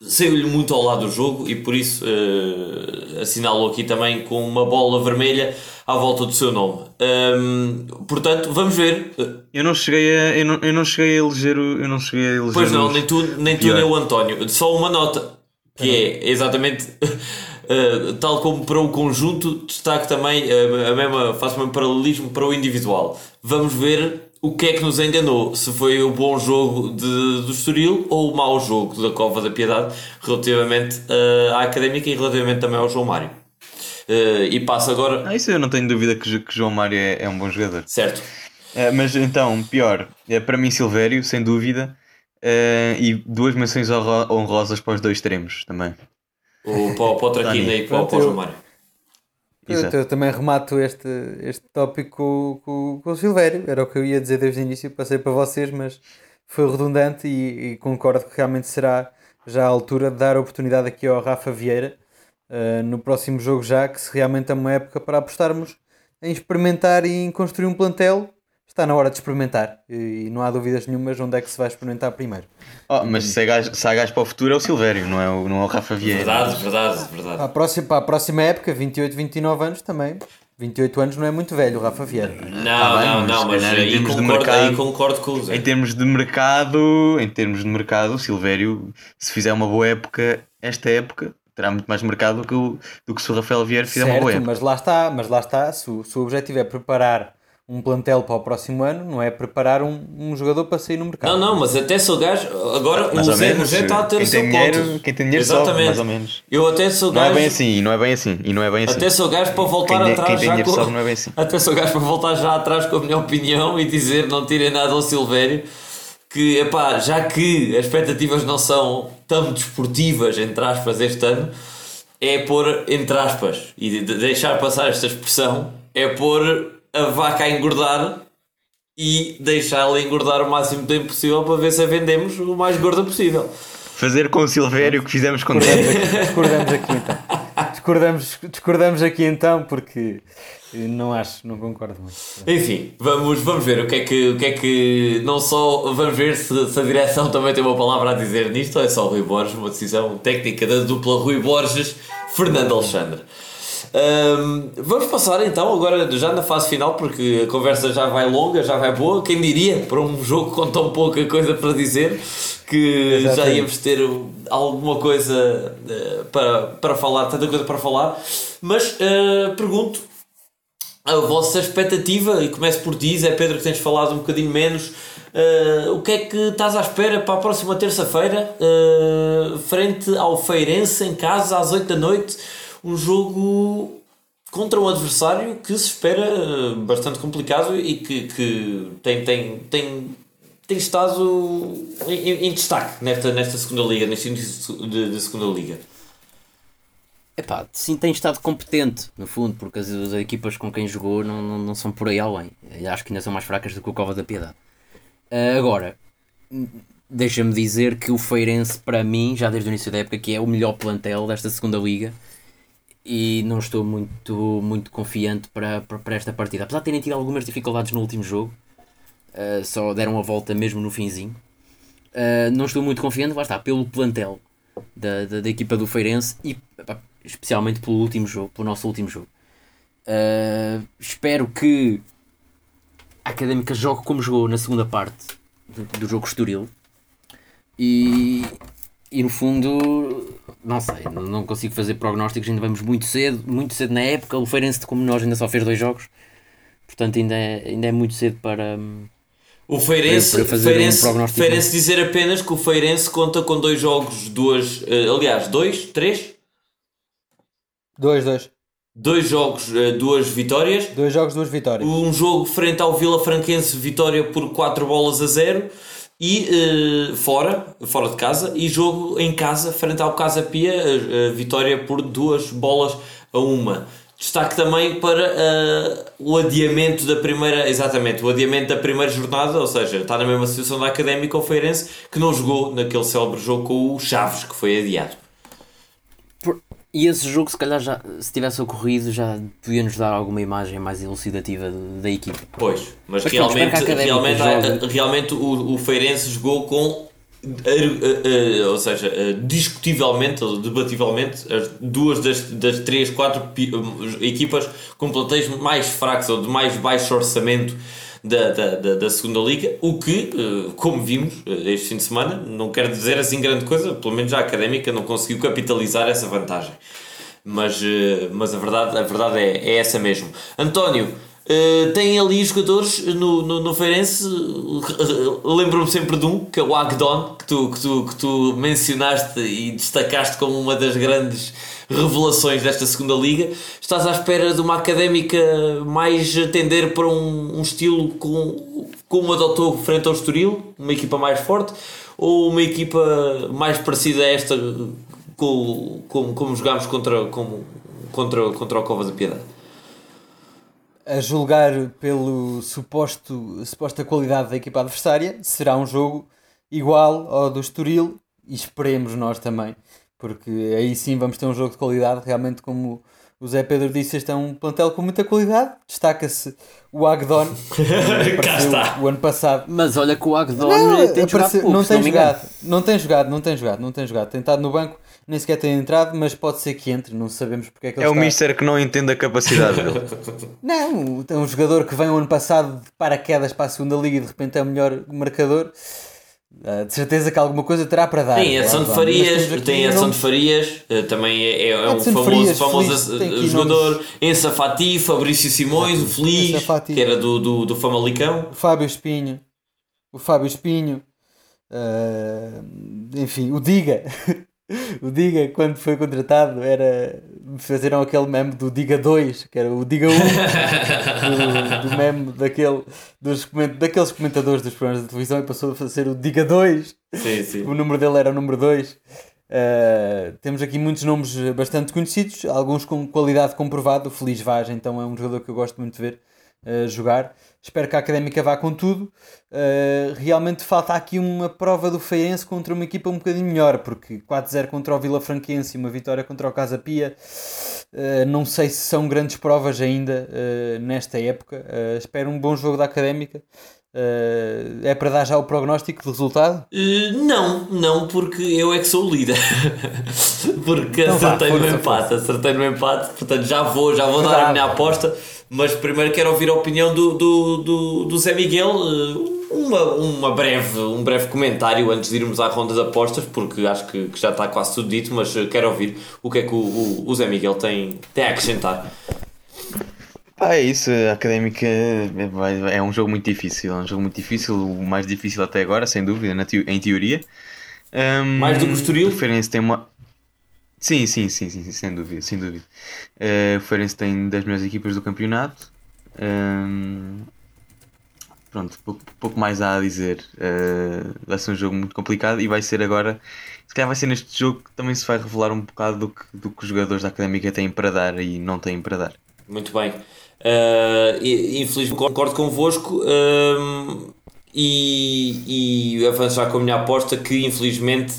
saiu-lhe muito ao lado do jogo e por isso uh, assinalo aqui também com uma bola vermelha à volta do seu nome. Um, portanto, vamos ver. Eu não cheguei a, eu não, eu não cheguei a eleger o. Eu não cheguei a eleger Pois não, nem tu, nem, tu nem o António. Só uma nota, que é exatamente uh, tal como para o conjunto, destaque também uh, a mesma, faço o mesmo paralelismo para o individual. Vamos ver o que é que nos enganou, se foi o bom jogo de, do Estoril ou o mau jogo da Cova da Piedade relativamente uh, à Académica e relativamente também ao João Mário. Uh, e passo agora, Ah, isso eu não tenho dúvida que, que João Mário é, é um bom jogador. certo, Eh, mas então, pior, é para mim Silvério, sem dúvida. eh, e duas menções honro- honrosas para os dois extremos também. O, para, o- para o Traquina e para, o- para o Pronto, João eu- Mário. Eu, eu também remato este, este tópico com, com, com o Silvério. Era o que eu ia dizer desde o início. Passei para vocês, mas foi redundante e, e concordo que realmente será já a altura de dar a oportunidade aqui ao Rafa Vieira eh, no próximo jogo já, que se realmente é uma época para apostarmos em experimentar e em construir um plantel. Está na hora de experimentar e, não há dúvidas nenhumas onde é que se vai experimentar primeiro. Oh, mas se há, gajo, se há gajo para o futuro é o Silvério, não é o, não é o Rafa Vieira. Verdade, verdade, verdade. Para a próxima, para a próxima época, 28, 29 anos também. 28 anos não é muito velho, o Rafa Vieira. Não, Tá bem, não, mas não, mas aí termos de concordo, mercado- aí concordo com o Zé. Em termos de mercado, em termos de mercado, o Silvério, se fizer uma boa época, esta época, terá muito mais mercado do que, o, do que se o Rafael Vieira fizer uma boa Certo, época. mas lá está, mas lá está, se o, se o objetivo é preparar um plantel para o próximo ano, não é preparar um, um jogador para sair no mercado. Não, não, mas até sou gajo. Agora Mais o Zé, menos, o Zé está a ter quem o seu dinheiro- ponto. quem tem dinheiro sobe, Exatamente. mais ou menos. Eu até sou Não é gajo. bem assim, e não é bem assim, e não é bem assim. Até sou gajo para voltar Quem atrás quem tem dinheiro com... sabe, não é bem assim. Até sou gajo para voltar já atrás com a minha opinião e dizer não tirem nada ao Silvério que epá, já que as expectativas não são tão desportivas entre aspas este ano é pôr entre aspas e de deixar passar esta expressão é pôr a vaca a engordar e deixá-la engordar o máximo tempo possível para ver se a vendemos o mais gorda possível. Fazer com o Silvério o que fizemos com Discordamos aqui, discordamos aqui então. Discordamos, discordamos aqui então porque não acho, não concordo muito. Enfim, vamos, vamos ver o que é que, o que, é que não só vamos ver se, se a direção também tem uma palavra a dizer nisto ou é só o Rui Borges, uma decisão técnica da dupla Rui Borges, Fernando Alexandre. Ahm, vamos passar então agora já na fase final porque a conversa já vai longa, já vai boa. Quem diria para um jogo com tão pouca coisa para dizer que já Exatamente. íamos ter alguma coisa eh, para, para falar, tanta coisa para falar. Mas eh, pergunto a vossa expectativa, e começo por ti, Zé Pedro, que tens falado um bocadinho menos. eh, o que é que estás à espera para a próxima terça-feira, frente ao Feirense, em casa, às 8 da noite? Um jogo contra um adversário que se espera eh, bastante complicado e que, que tem, tem, tem, tem estado em, em destaque nesta, nesta segunda liga, neste início de, de segunda liga. Epá, sim tem estado competente, no fundo, porque as, as equipas com quem jogou não, não, não são por aí além. Eu Acho que ainda são mais fracas do que o Cova da Piedade. Ah, agora, hum, deixa-me dizer que o Feirense, para mim, já desde o início da época, que é o melhor plantel desta segunda liga e não estou muito, muito confiante para, para, para esta partida. Apesar de terem tido algumas dificuldades no último jogo, ah, só deram a volta mesmo no finzinho. Uh, não estou muito confiante, lá está, pelo plantel da, da, da equipa do Feirense e epá, especialmente pelo último jogo, pelo nosso último jogo. Uh, espero que a Académica joga como jogou na segunda parte do, do jogo Estoril e, e no fundo não sei, não- consigo fazer prognósticos, ainda vamos muito cedo, muito cedo na época, o Feirense como nós ainda só fez dois jogos, portanto ainda é, ainda é muito cedo para, O Feirense, Para- para fazer um Feirense, prognóstico. Feirense dizer apenas que o Feirense conta com dois jogos, duas, eh, aliás, dois, três? Dois, dois. Dois jogos, eh, duas vitórias. Dois jogos, duas vitórias. Um jogo frente ao Vila Franquense, vitória por 4 bolas a 0. E eh, fora, fora de casa, e jogo em casa, frente ao Casa Pia, eh, vitória por 2 bolas a 1. Destaque também para eh, o adiamento da primeira, exatamente, o adiamento da primeira jornada, ou seja, está na mesma situação da Académica Feirense, que não jogou naquele célebre jogo com o Chaves, que foi adiado. E esse jogo, se calhar, já, se tivesse ocorrido, já podia-nos dar alguma imagem mais elucidativa da equipa. Pois, mas, Mas realmente, a realmente, Académica jogue. realmente o, o Feirense jogou com, eh, eh, ou seja, eh, discutivelmente, ou debativelmente, as duas das, das três, quatro eh, equipas com plantéis mais fracos ou de mais baixo orçamento da, da, da, da segunda liga, o que, eh, como vimos eh, este fim de semana, não quer dizer assim grande coisa, pelo menos a Académica não conseguiu capitalizar essa vantagem mas, eh, mas a verdade, a verdade é, é essa mesmo. António, tem ali jogadores no, no, no Feirense, lembro-me sempre de um, que é o Agdon, que tu, que, tu, que tu mencionaste e destacaste como uma das grandes revelações desta segunda liga. Estás à espera de uma académica mais a tender para um, um estilo com, como adotou frente ao Estoril, uma equipa mais forte, ou uma equipa mais parecida a esta com, como, como jogámos contra, como, contra, contra o Covas da Piedade. A julgar pelo suposto, suposta qualidade da equipa adversária, será um jogo igual ao do Estoril e esperemos nós também, porque aí sim vamos ter um jogo de qualidade, realmente como o Zé Pedro disse, este é um plantel com muita qualidade, destaca-se o Agdon, que o ano passado Mas olha que o Agdon Não, tem jogado apareceu- pouco, não tem engano. jogado, não tem jogado, não tem jogado, não tem jogado. Tem estado no banco, nem sequer tem entrado, mas pode ser que entre, não sabemos porque é que ele É o está. Mister que não entende a capacidade dele. Não, tem um jogador que vem o ano passado de paraquedas para a segunda liga e de repente é o melhor marcador. Ah, de certeza que alguma coisa terá para dar. Tem Edson de Farias, tem Edson de Farias, eh, também é, é, é um famoso, famoso Feliz, jogador. Ensa Fati, Fabrício Simões, o Feliz, que era do, do, do Famalicão. O Fábio Espinho, o Fábio Espinho, ah, enfim, o Diga. O Diga, quando foi contratado, era. Fizeram aquele meme do Diga 2, que era o Diga 1, do, do meme daquele, dos, daqueles comentadores dos programas de televisão e passou a ser o Diga 2. Sim, sim. O número dele era o número 2. temos aqui muitos nomes bastante conhecidos, alguns com qualidade comprovada. O Feliz Vaz, então, é um jogador que eu gosto muito de ver eh, jogar. Espero que a Académica vá com tudo. Eh, realmente falta aqui uma prova do Feirense contra uma equipa um bocadinho melhor, porque 4-0 contra o Vila Franquense e uma vitória contra o Casa Pia. eh, não sei se são grandes provas ainda eh, nesta época. Espero um bom jogo da Académica. É para dar já o prognóstico do resultado? Não, não, porque eu é que sou o líder. porque Então vá, acertei no força, empate, acertei no empate, portanto já vou, já vou dar a minha aposta. Mas primeiro quero ouvir a opinião do, do, do, do Zé Miguel. eh, Uma, uma breve, um breve comentário antes de irmos à ronda de apostas, porque acho que, que já está quase tudo dito, mas eh, quero ouvir o que é que o, o, o Zé Miguel tem, tem a acrescentar. Ah, é isso, a Académica é, vai- é um jogo muito difícil, é um jogo muito difícil, o mais difícil até agora, sem dúvida, na teo- em teoria. Ahm, Mais do que o Estoril? O Feirense tem uma... Sim, sim, sim, sim, sem dúvida, sem dúvida. Eh, o Feirense tem das melhores equipas do campeonato. Ahm, pronto, pouco, pouco mais há a dizer. Eh, vai ser um jogo muito complicado e vai ser agora... Se calhar vai ser neste jogo que também se vai revelar um bocado do que, do que os jogadores da Académica têm para dar e não têm para dar. Muito bem. Uh, infelizmente concordo convosco um, e, e avanço já com a minha aposta que infelizmente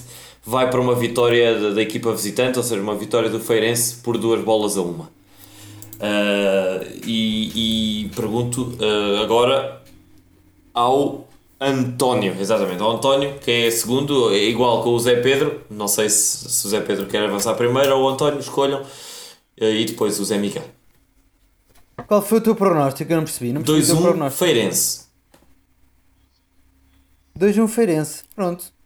vai para uma vitória da, da equipa visitante, ou seja, uma vitória do Feirense por duas bolas a uma. Uh, e, e pergunto uh, agora ao António, exatamente, ao António, que é segundo, é igual com o Zé Pedro. Não sei se, se o Zé Pedro quer avançar primeiro ou o António, escolham, uh, e depois o Zé Miguel. Qual foi o teu prognóstico? Eu não percebi. Não percebi o teu 2-1 prognóstico. Feirense. 2-1 Feirense. Pronto.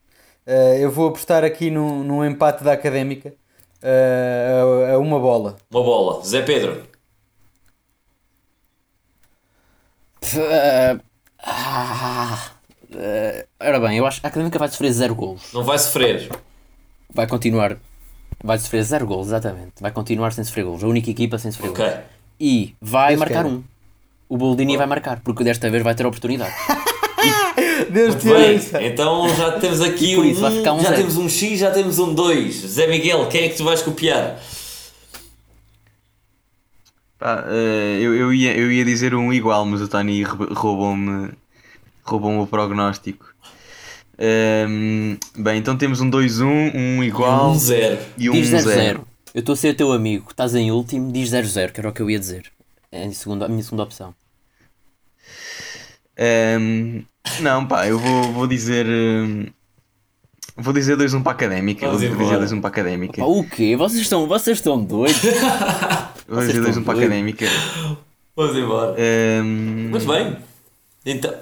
Eh, eu vou apostar aqui num, num empate da Académica eh, a, a uma bola. Uma bola. Zé Pedro. Uh, ah, uh, ora bem, eu acho que a Académica vai sofrer 0 golos. Não vai sofrer. Vai continuar. Vai sofrer 0 golos, exatamente. Vai continuar sem sofrer golos. A única equipa sem sofrer Ok. golos. E vai Deus marcar um. O Boldini vai marcar, porque desta vez vai ter oportunidade. Deus te ouça. Então já temos aqui um. isso um já zero. temos um X, já temos um 2. Zé Miguel, quem é que tu vais copiar? Pá, eh, eu, eu, ia, eu ia dizer um igual, mas o Tony rou- roubou-me roubou o prognóstico. Ehm, bem, então temos um 2-1, um igual Um 0. e um Diz 0. 0-0. Eu estou a ser teu amigo, estás em último, diz 0-0, que era o que eu ia dizer. É a, segunda, a minha segunda opção. Ehm, não, pá, eu vou, vou dizer. ehm, vou dizer 2-1 para a académica. Vou dizer embora. 2-1 para a académica. O quê? Vocês estão, vocês estão doidos? Vou dizer vocês 2-1 para a académica. Vamos embora. Ehm, Muito bem. Então,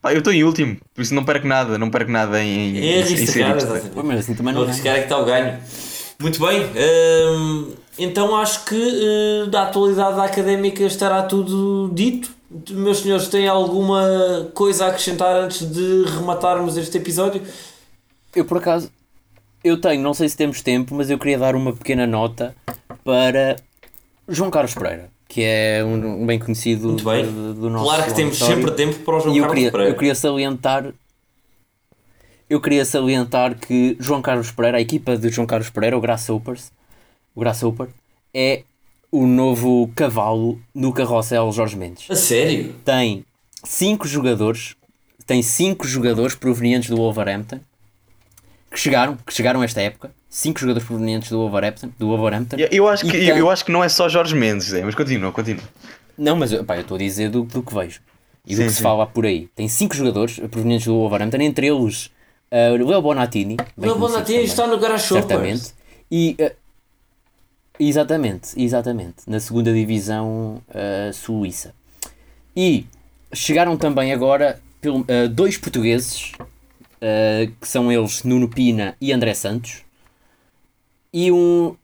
pá, eu estou em último, por isso não perco nada, não perco nada em, em, é arriscar. exatamente. Mas assim também Não não arriscar é que está o ganho. Muito bem. hum, então acho que eh, da atualidade da académica estará tudo dito. Meus senhores, têm alguma coisa a acrescentar antes de rematarmos este episódio? Eu por acaso, eu tenho, não sei se temos tempo, mas eu queria dar uma pequena nota para João Carlos Pereira, que é um, um bem conhecido Muito bem. do, do nosso claro que temos sempre tempo para o João E eu Carlos queria, Pereira. eu queria salientar eu queria salientar que João Carlos Pereira, a equipa de João Carlos Pereira, o Grasshoppers, o Grasshopper, é o novo cavalo no carrossel Jorge Mendes. A sério? Tem cinco jogadores, tem cinco jogadores provenientes do Wolverhampton que chegaram, que chegaram a esta época. Cinco jogadores provenientes do Wolverhampton, do Wolverhampton. Eu, eu acho que, tem- eu acho que não é só Jorge Mendes, Zé, mas continua, continua. Não, mas pá, eu estou a dizer do, do que vejo e do Sim, que se sim. fala por aí. Tem cinco jogadores provenientes do Wolverhampton, entre eles uh, o Leo Bonatini. Leo Bonatini está no Grasshoppers. Certamente. E, uh, exatamente, exatamente. Na segunda divisão uh, suíça. E chegaram também agora pelo- uh, dois portugueses, uh, que são eles Nuno Pina e André Santos. E um.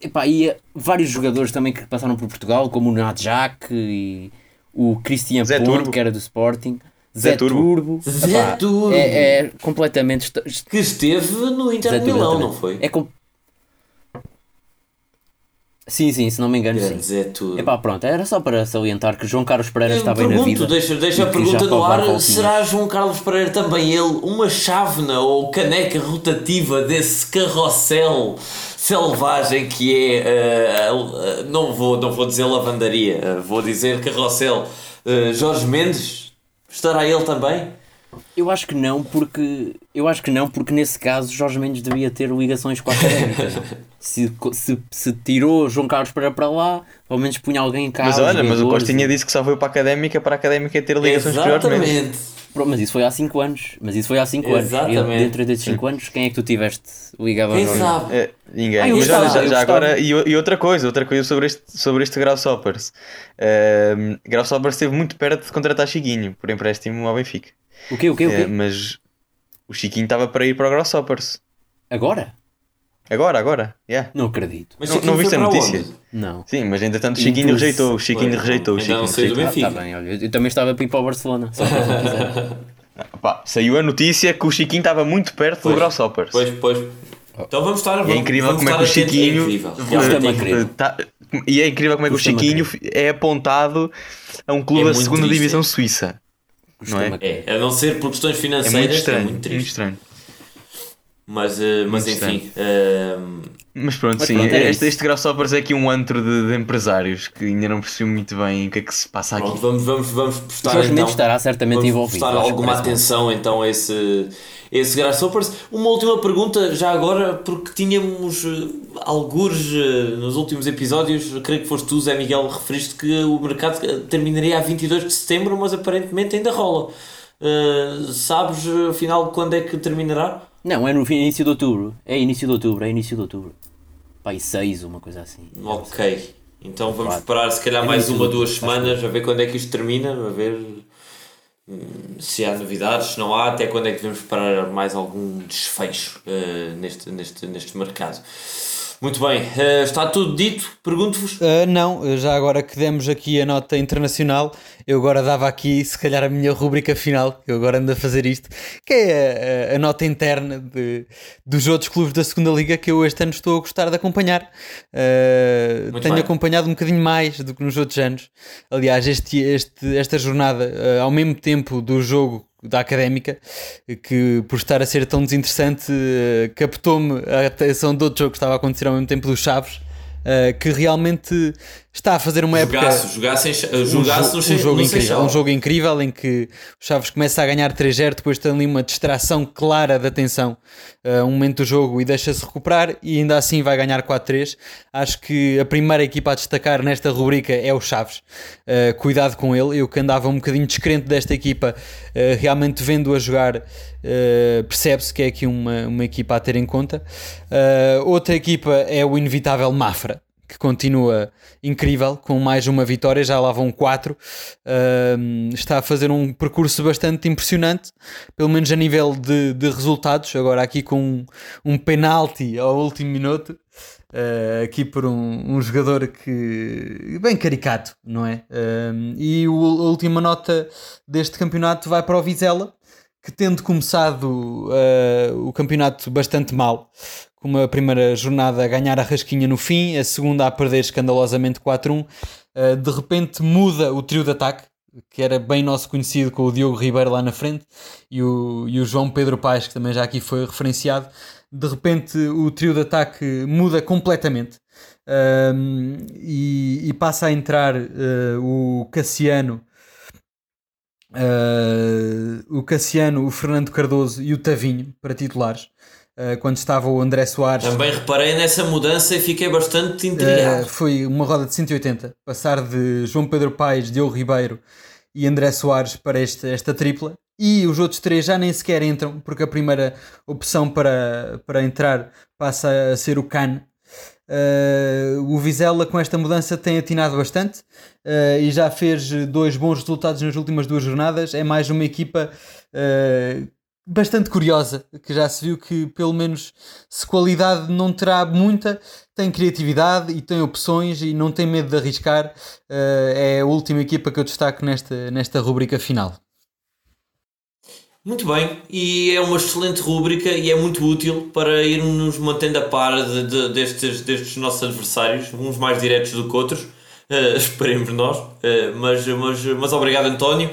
Epá, e vários jogadores também que passaram por Portugal, como o Nadjak e o Cristian Turbo. que era do Sporting. Zé Zé, Turbo. Turbo. Zé Epá, Turbo. É, é completamente. Que esteve no Inter Zé Milão, não foi? É com... Sim, sim, se não me engano, Grande sim. Turbo. Epá, pronto, era só para salientar que João Carlos Pereira Eu está bem na pergunto, vida. deixa, deixa a e que pergunta no ar: será João Carlos Pereira também ele uma chávena ou caneca rotativa desse carrossel selvagem que é. eh, eh, não, vou, não vou dizer lavandaria, eh, vou dizer carrossel. Eh, Jorge Mendes? Estará ele também? Eu acho que não, porque eu acho que não, porque nesse caso Jorge Mendes devia ter ligações com a académica. se, se, se tirou João Carlos Pereira para lá, pelo menos punha alguém em casa. Mas olha, mas o Costinha e- disse que só foi para a académica para a académica ter ligações com o Jorge Mendes. Exatamente. Pronto, Mas isso foi há 5 anos. Mas isso foi há 5 anos. Exatamente. Dentro desses 5 anos, quem é que tu tiveste ligado ao Quem Jorge? sabe? É, ninguém. Ah, Mas já, já gostava. agora, e, e outra coisa, outra coisa sobre este, sobre este Grasshoppers. Um, Grasshoppers esteve muito perto de contratar Chiquinho por empréstimo ao Benfica. O quê, o quê, o quê? É, mas o Chiquinho estava para ir para o Grasshoppers. Agora? Agora, agora. Yeah. Não acredito. Mas Não- não viste a notícia? onde? Não. Sim, mas entretanto o Chiquinho Impulso. rejeitou. O Chiquinho Pois, rejeitou. O ainda Chiquinho não saiu do rejeitou. Benfica. Está bem, olha, eu também estava para ir para o Barcelona. Pá, saiu a notícia que o Chiquinho estava muito perto Pois. do Grasshoppers. Pois, pois. Então vamos estar E é vamos- incrível vamos como é que o. Chiquinho. É é a crer. tá- e é incrível como é que o a Chiquinho é apontado a um clube É da segunda triste. divisão suíça. Não é? É, a não ser por questões É financeiras, muito estranho. é muito muito triste. estranho. Mas, eh, mas enfim, eh, Mas pronto, Mas sim, pronto, era este, este Grasshoppers é aqui um antro de, de empresários que ainda não percebi muito bem o que é que se passa aqui. pronto, vamos, vamos, vamos prestar então, estará certamente vamos envolvido. prestar alguma atenção então a esse, esse Grasshoppers. Uma última pergunta já agora, porque tínhamos eh, algures eh, nos últimos episódios, creio que foste tu, Zé Miguel, referiste que o mercado terminaria a 22 de setembro, mas aparentemente ainda rola. Eh, sabes afinal quando é que terminará? Não, é no início de outubro. É início de outubro, é início de outubro. E 6, uma coisa assim. Ok. Então vamos esperar se calhar mais uma, duas semanas, a ver quando é que isto termina, a ver hum, se há novidades, se não há, até quando é que devemos esperar mais algum desfecho uh, neste, neste, neste mercado. Muito bem, uh, está tudo dito? Pergunto-vos. Uh, não, já agora que demos aqui a nota internacional, eu agora dava aqui, se calhar, a minha rubrica final, que eu agora ando a fazer isto, que é a, a nota interna de, dos outros clubes da segunda Liga que eu este ano estou a gostar de acompanhar. Uh, tenho bem. acompanhado um bocadinho mais do que nos outros anos. Aliás, este, este, esta jornada, ao mesmo tempo do jogo da académica, que por estar a ser tão desinteressante, uh, captou-me a atenção de outro jogo que estava a acontecer ao mesmo tempo do Chaves, uh, que realmente está a fazer uma jogaço, época. Jogasse, jogasse um, um, um, jogo incrível, um jogo incrível em que o Chaves começa a ganhar 3-0, depois tem ali uma distração clara da atenção, uh, um momento do jogo e deixa-se recuperar e ainda assim vai ganhar 4-3. Acho que a primeira equipa a destacar nesta rubrica é o Chaves. Uh, cuidado com ele, eu que andava um bocadinho descrente desta equipa, uh, realmente vendo-a jogar. Uh, percebe-se que é aqui uma, uma equipa a ter em conta. Outra equipa é o inevitável Mafra, que continua incrível, com mais uma vitória, já lá vão quatro. Uh, está a fazer um percurso bastante impressionante, pelo menos a nível de, de resultados. Agora, aqui com um, um penalti ao último minuto, uh, aqui por um, um, jogador que. bem caricato, não é? Uh, e o, a última nota deste campeonato vai para o Vizela. Que tendo começado ah, o campeonato bastante mal, com uma primeira jornada a ganhar a rasquinha no fim, a segunda a perder escandalosamente 4-1. Uh, eh, de repente muda o trio de ataque, que era bem nosso conhecido com o Diogo Ribeiro lá na frente e o, e o João Pedro Paes, que também já aqui foi referenciado. De repente o trio de ataque muda completamente. Um, e, e, passa a entrar uh, o Cassiano, uh, o Cassiano, o Fernando Cardoso e o Tavinho para titulares. Eh, quando estava o André Soares. Também reparei nessa mudança e fiquei bastante intrigado. Uh, foi uma roda de 180, passar de João Pedro Paes, Diogo Ribeiro e André Soares para esta, esta tripla. E os outros três já nem sequer entram, porque a primeira opção para, para entrar passa a ser o Can. Uh, o Vizela com esta mudança tem atinado bastante uh, e já fez dois bons resultados nas últimas duas jornadas. É mais uma equipa uh, bastante curiosa, que já se viu que pelo menos se qualidade não terá muita, tem criatividade e tem opções e não tem medo de arriscar. Uh, é a última equipa que eu destaco nesta, nesta rubrica final. Muito bem, e é uma excelente rúbrica e é muito útil para irmos mantendo a par de, de, destes, destes nossos adversários, uns mais diretos do que outros, uh, esperemos nós, uh, mas, mas, mas obrigado António.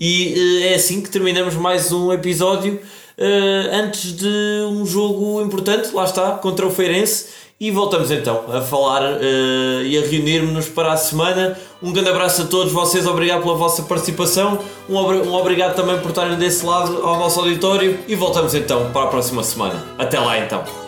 E uh, é assim que terminamos mais um episódio uh, antes de um jogo importante, lá está, contra o Feirense. E voltamos então a falar uh, e a reunir-nos para a semana. Um grande abraço a todos vocês, obrigado pela vossa participação, um, um obrigado também por estarem desse lado ao nosso auditório e voltamos então para a próxima semana. Até lá então.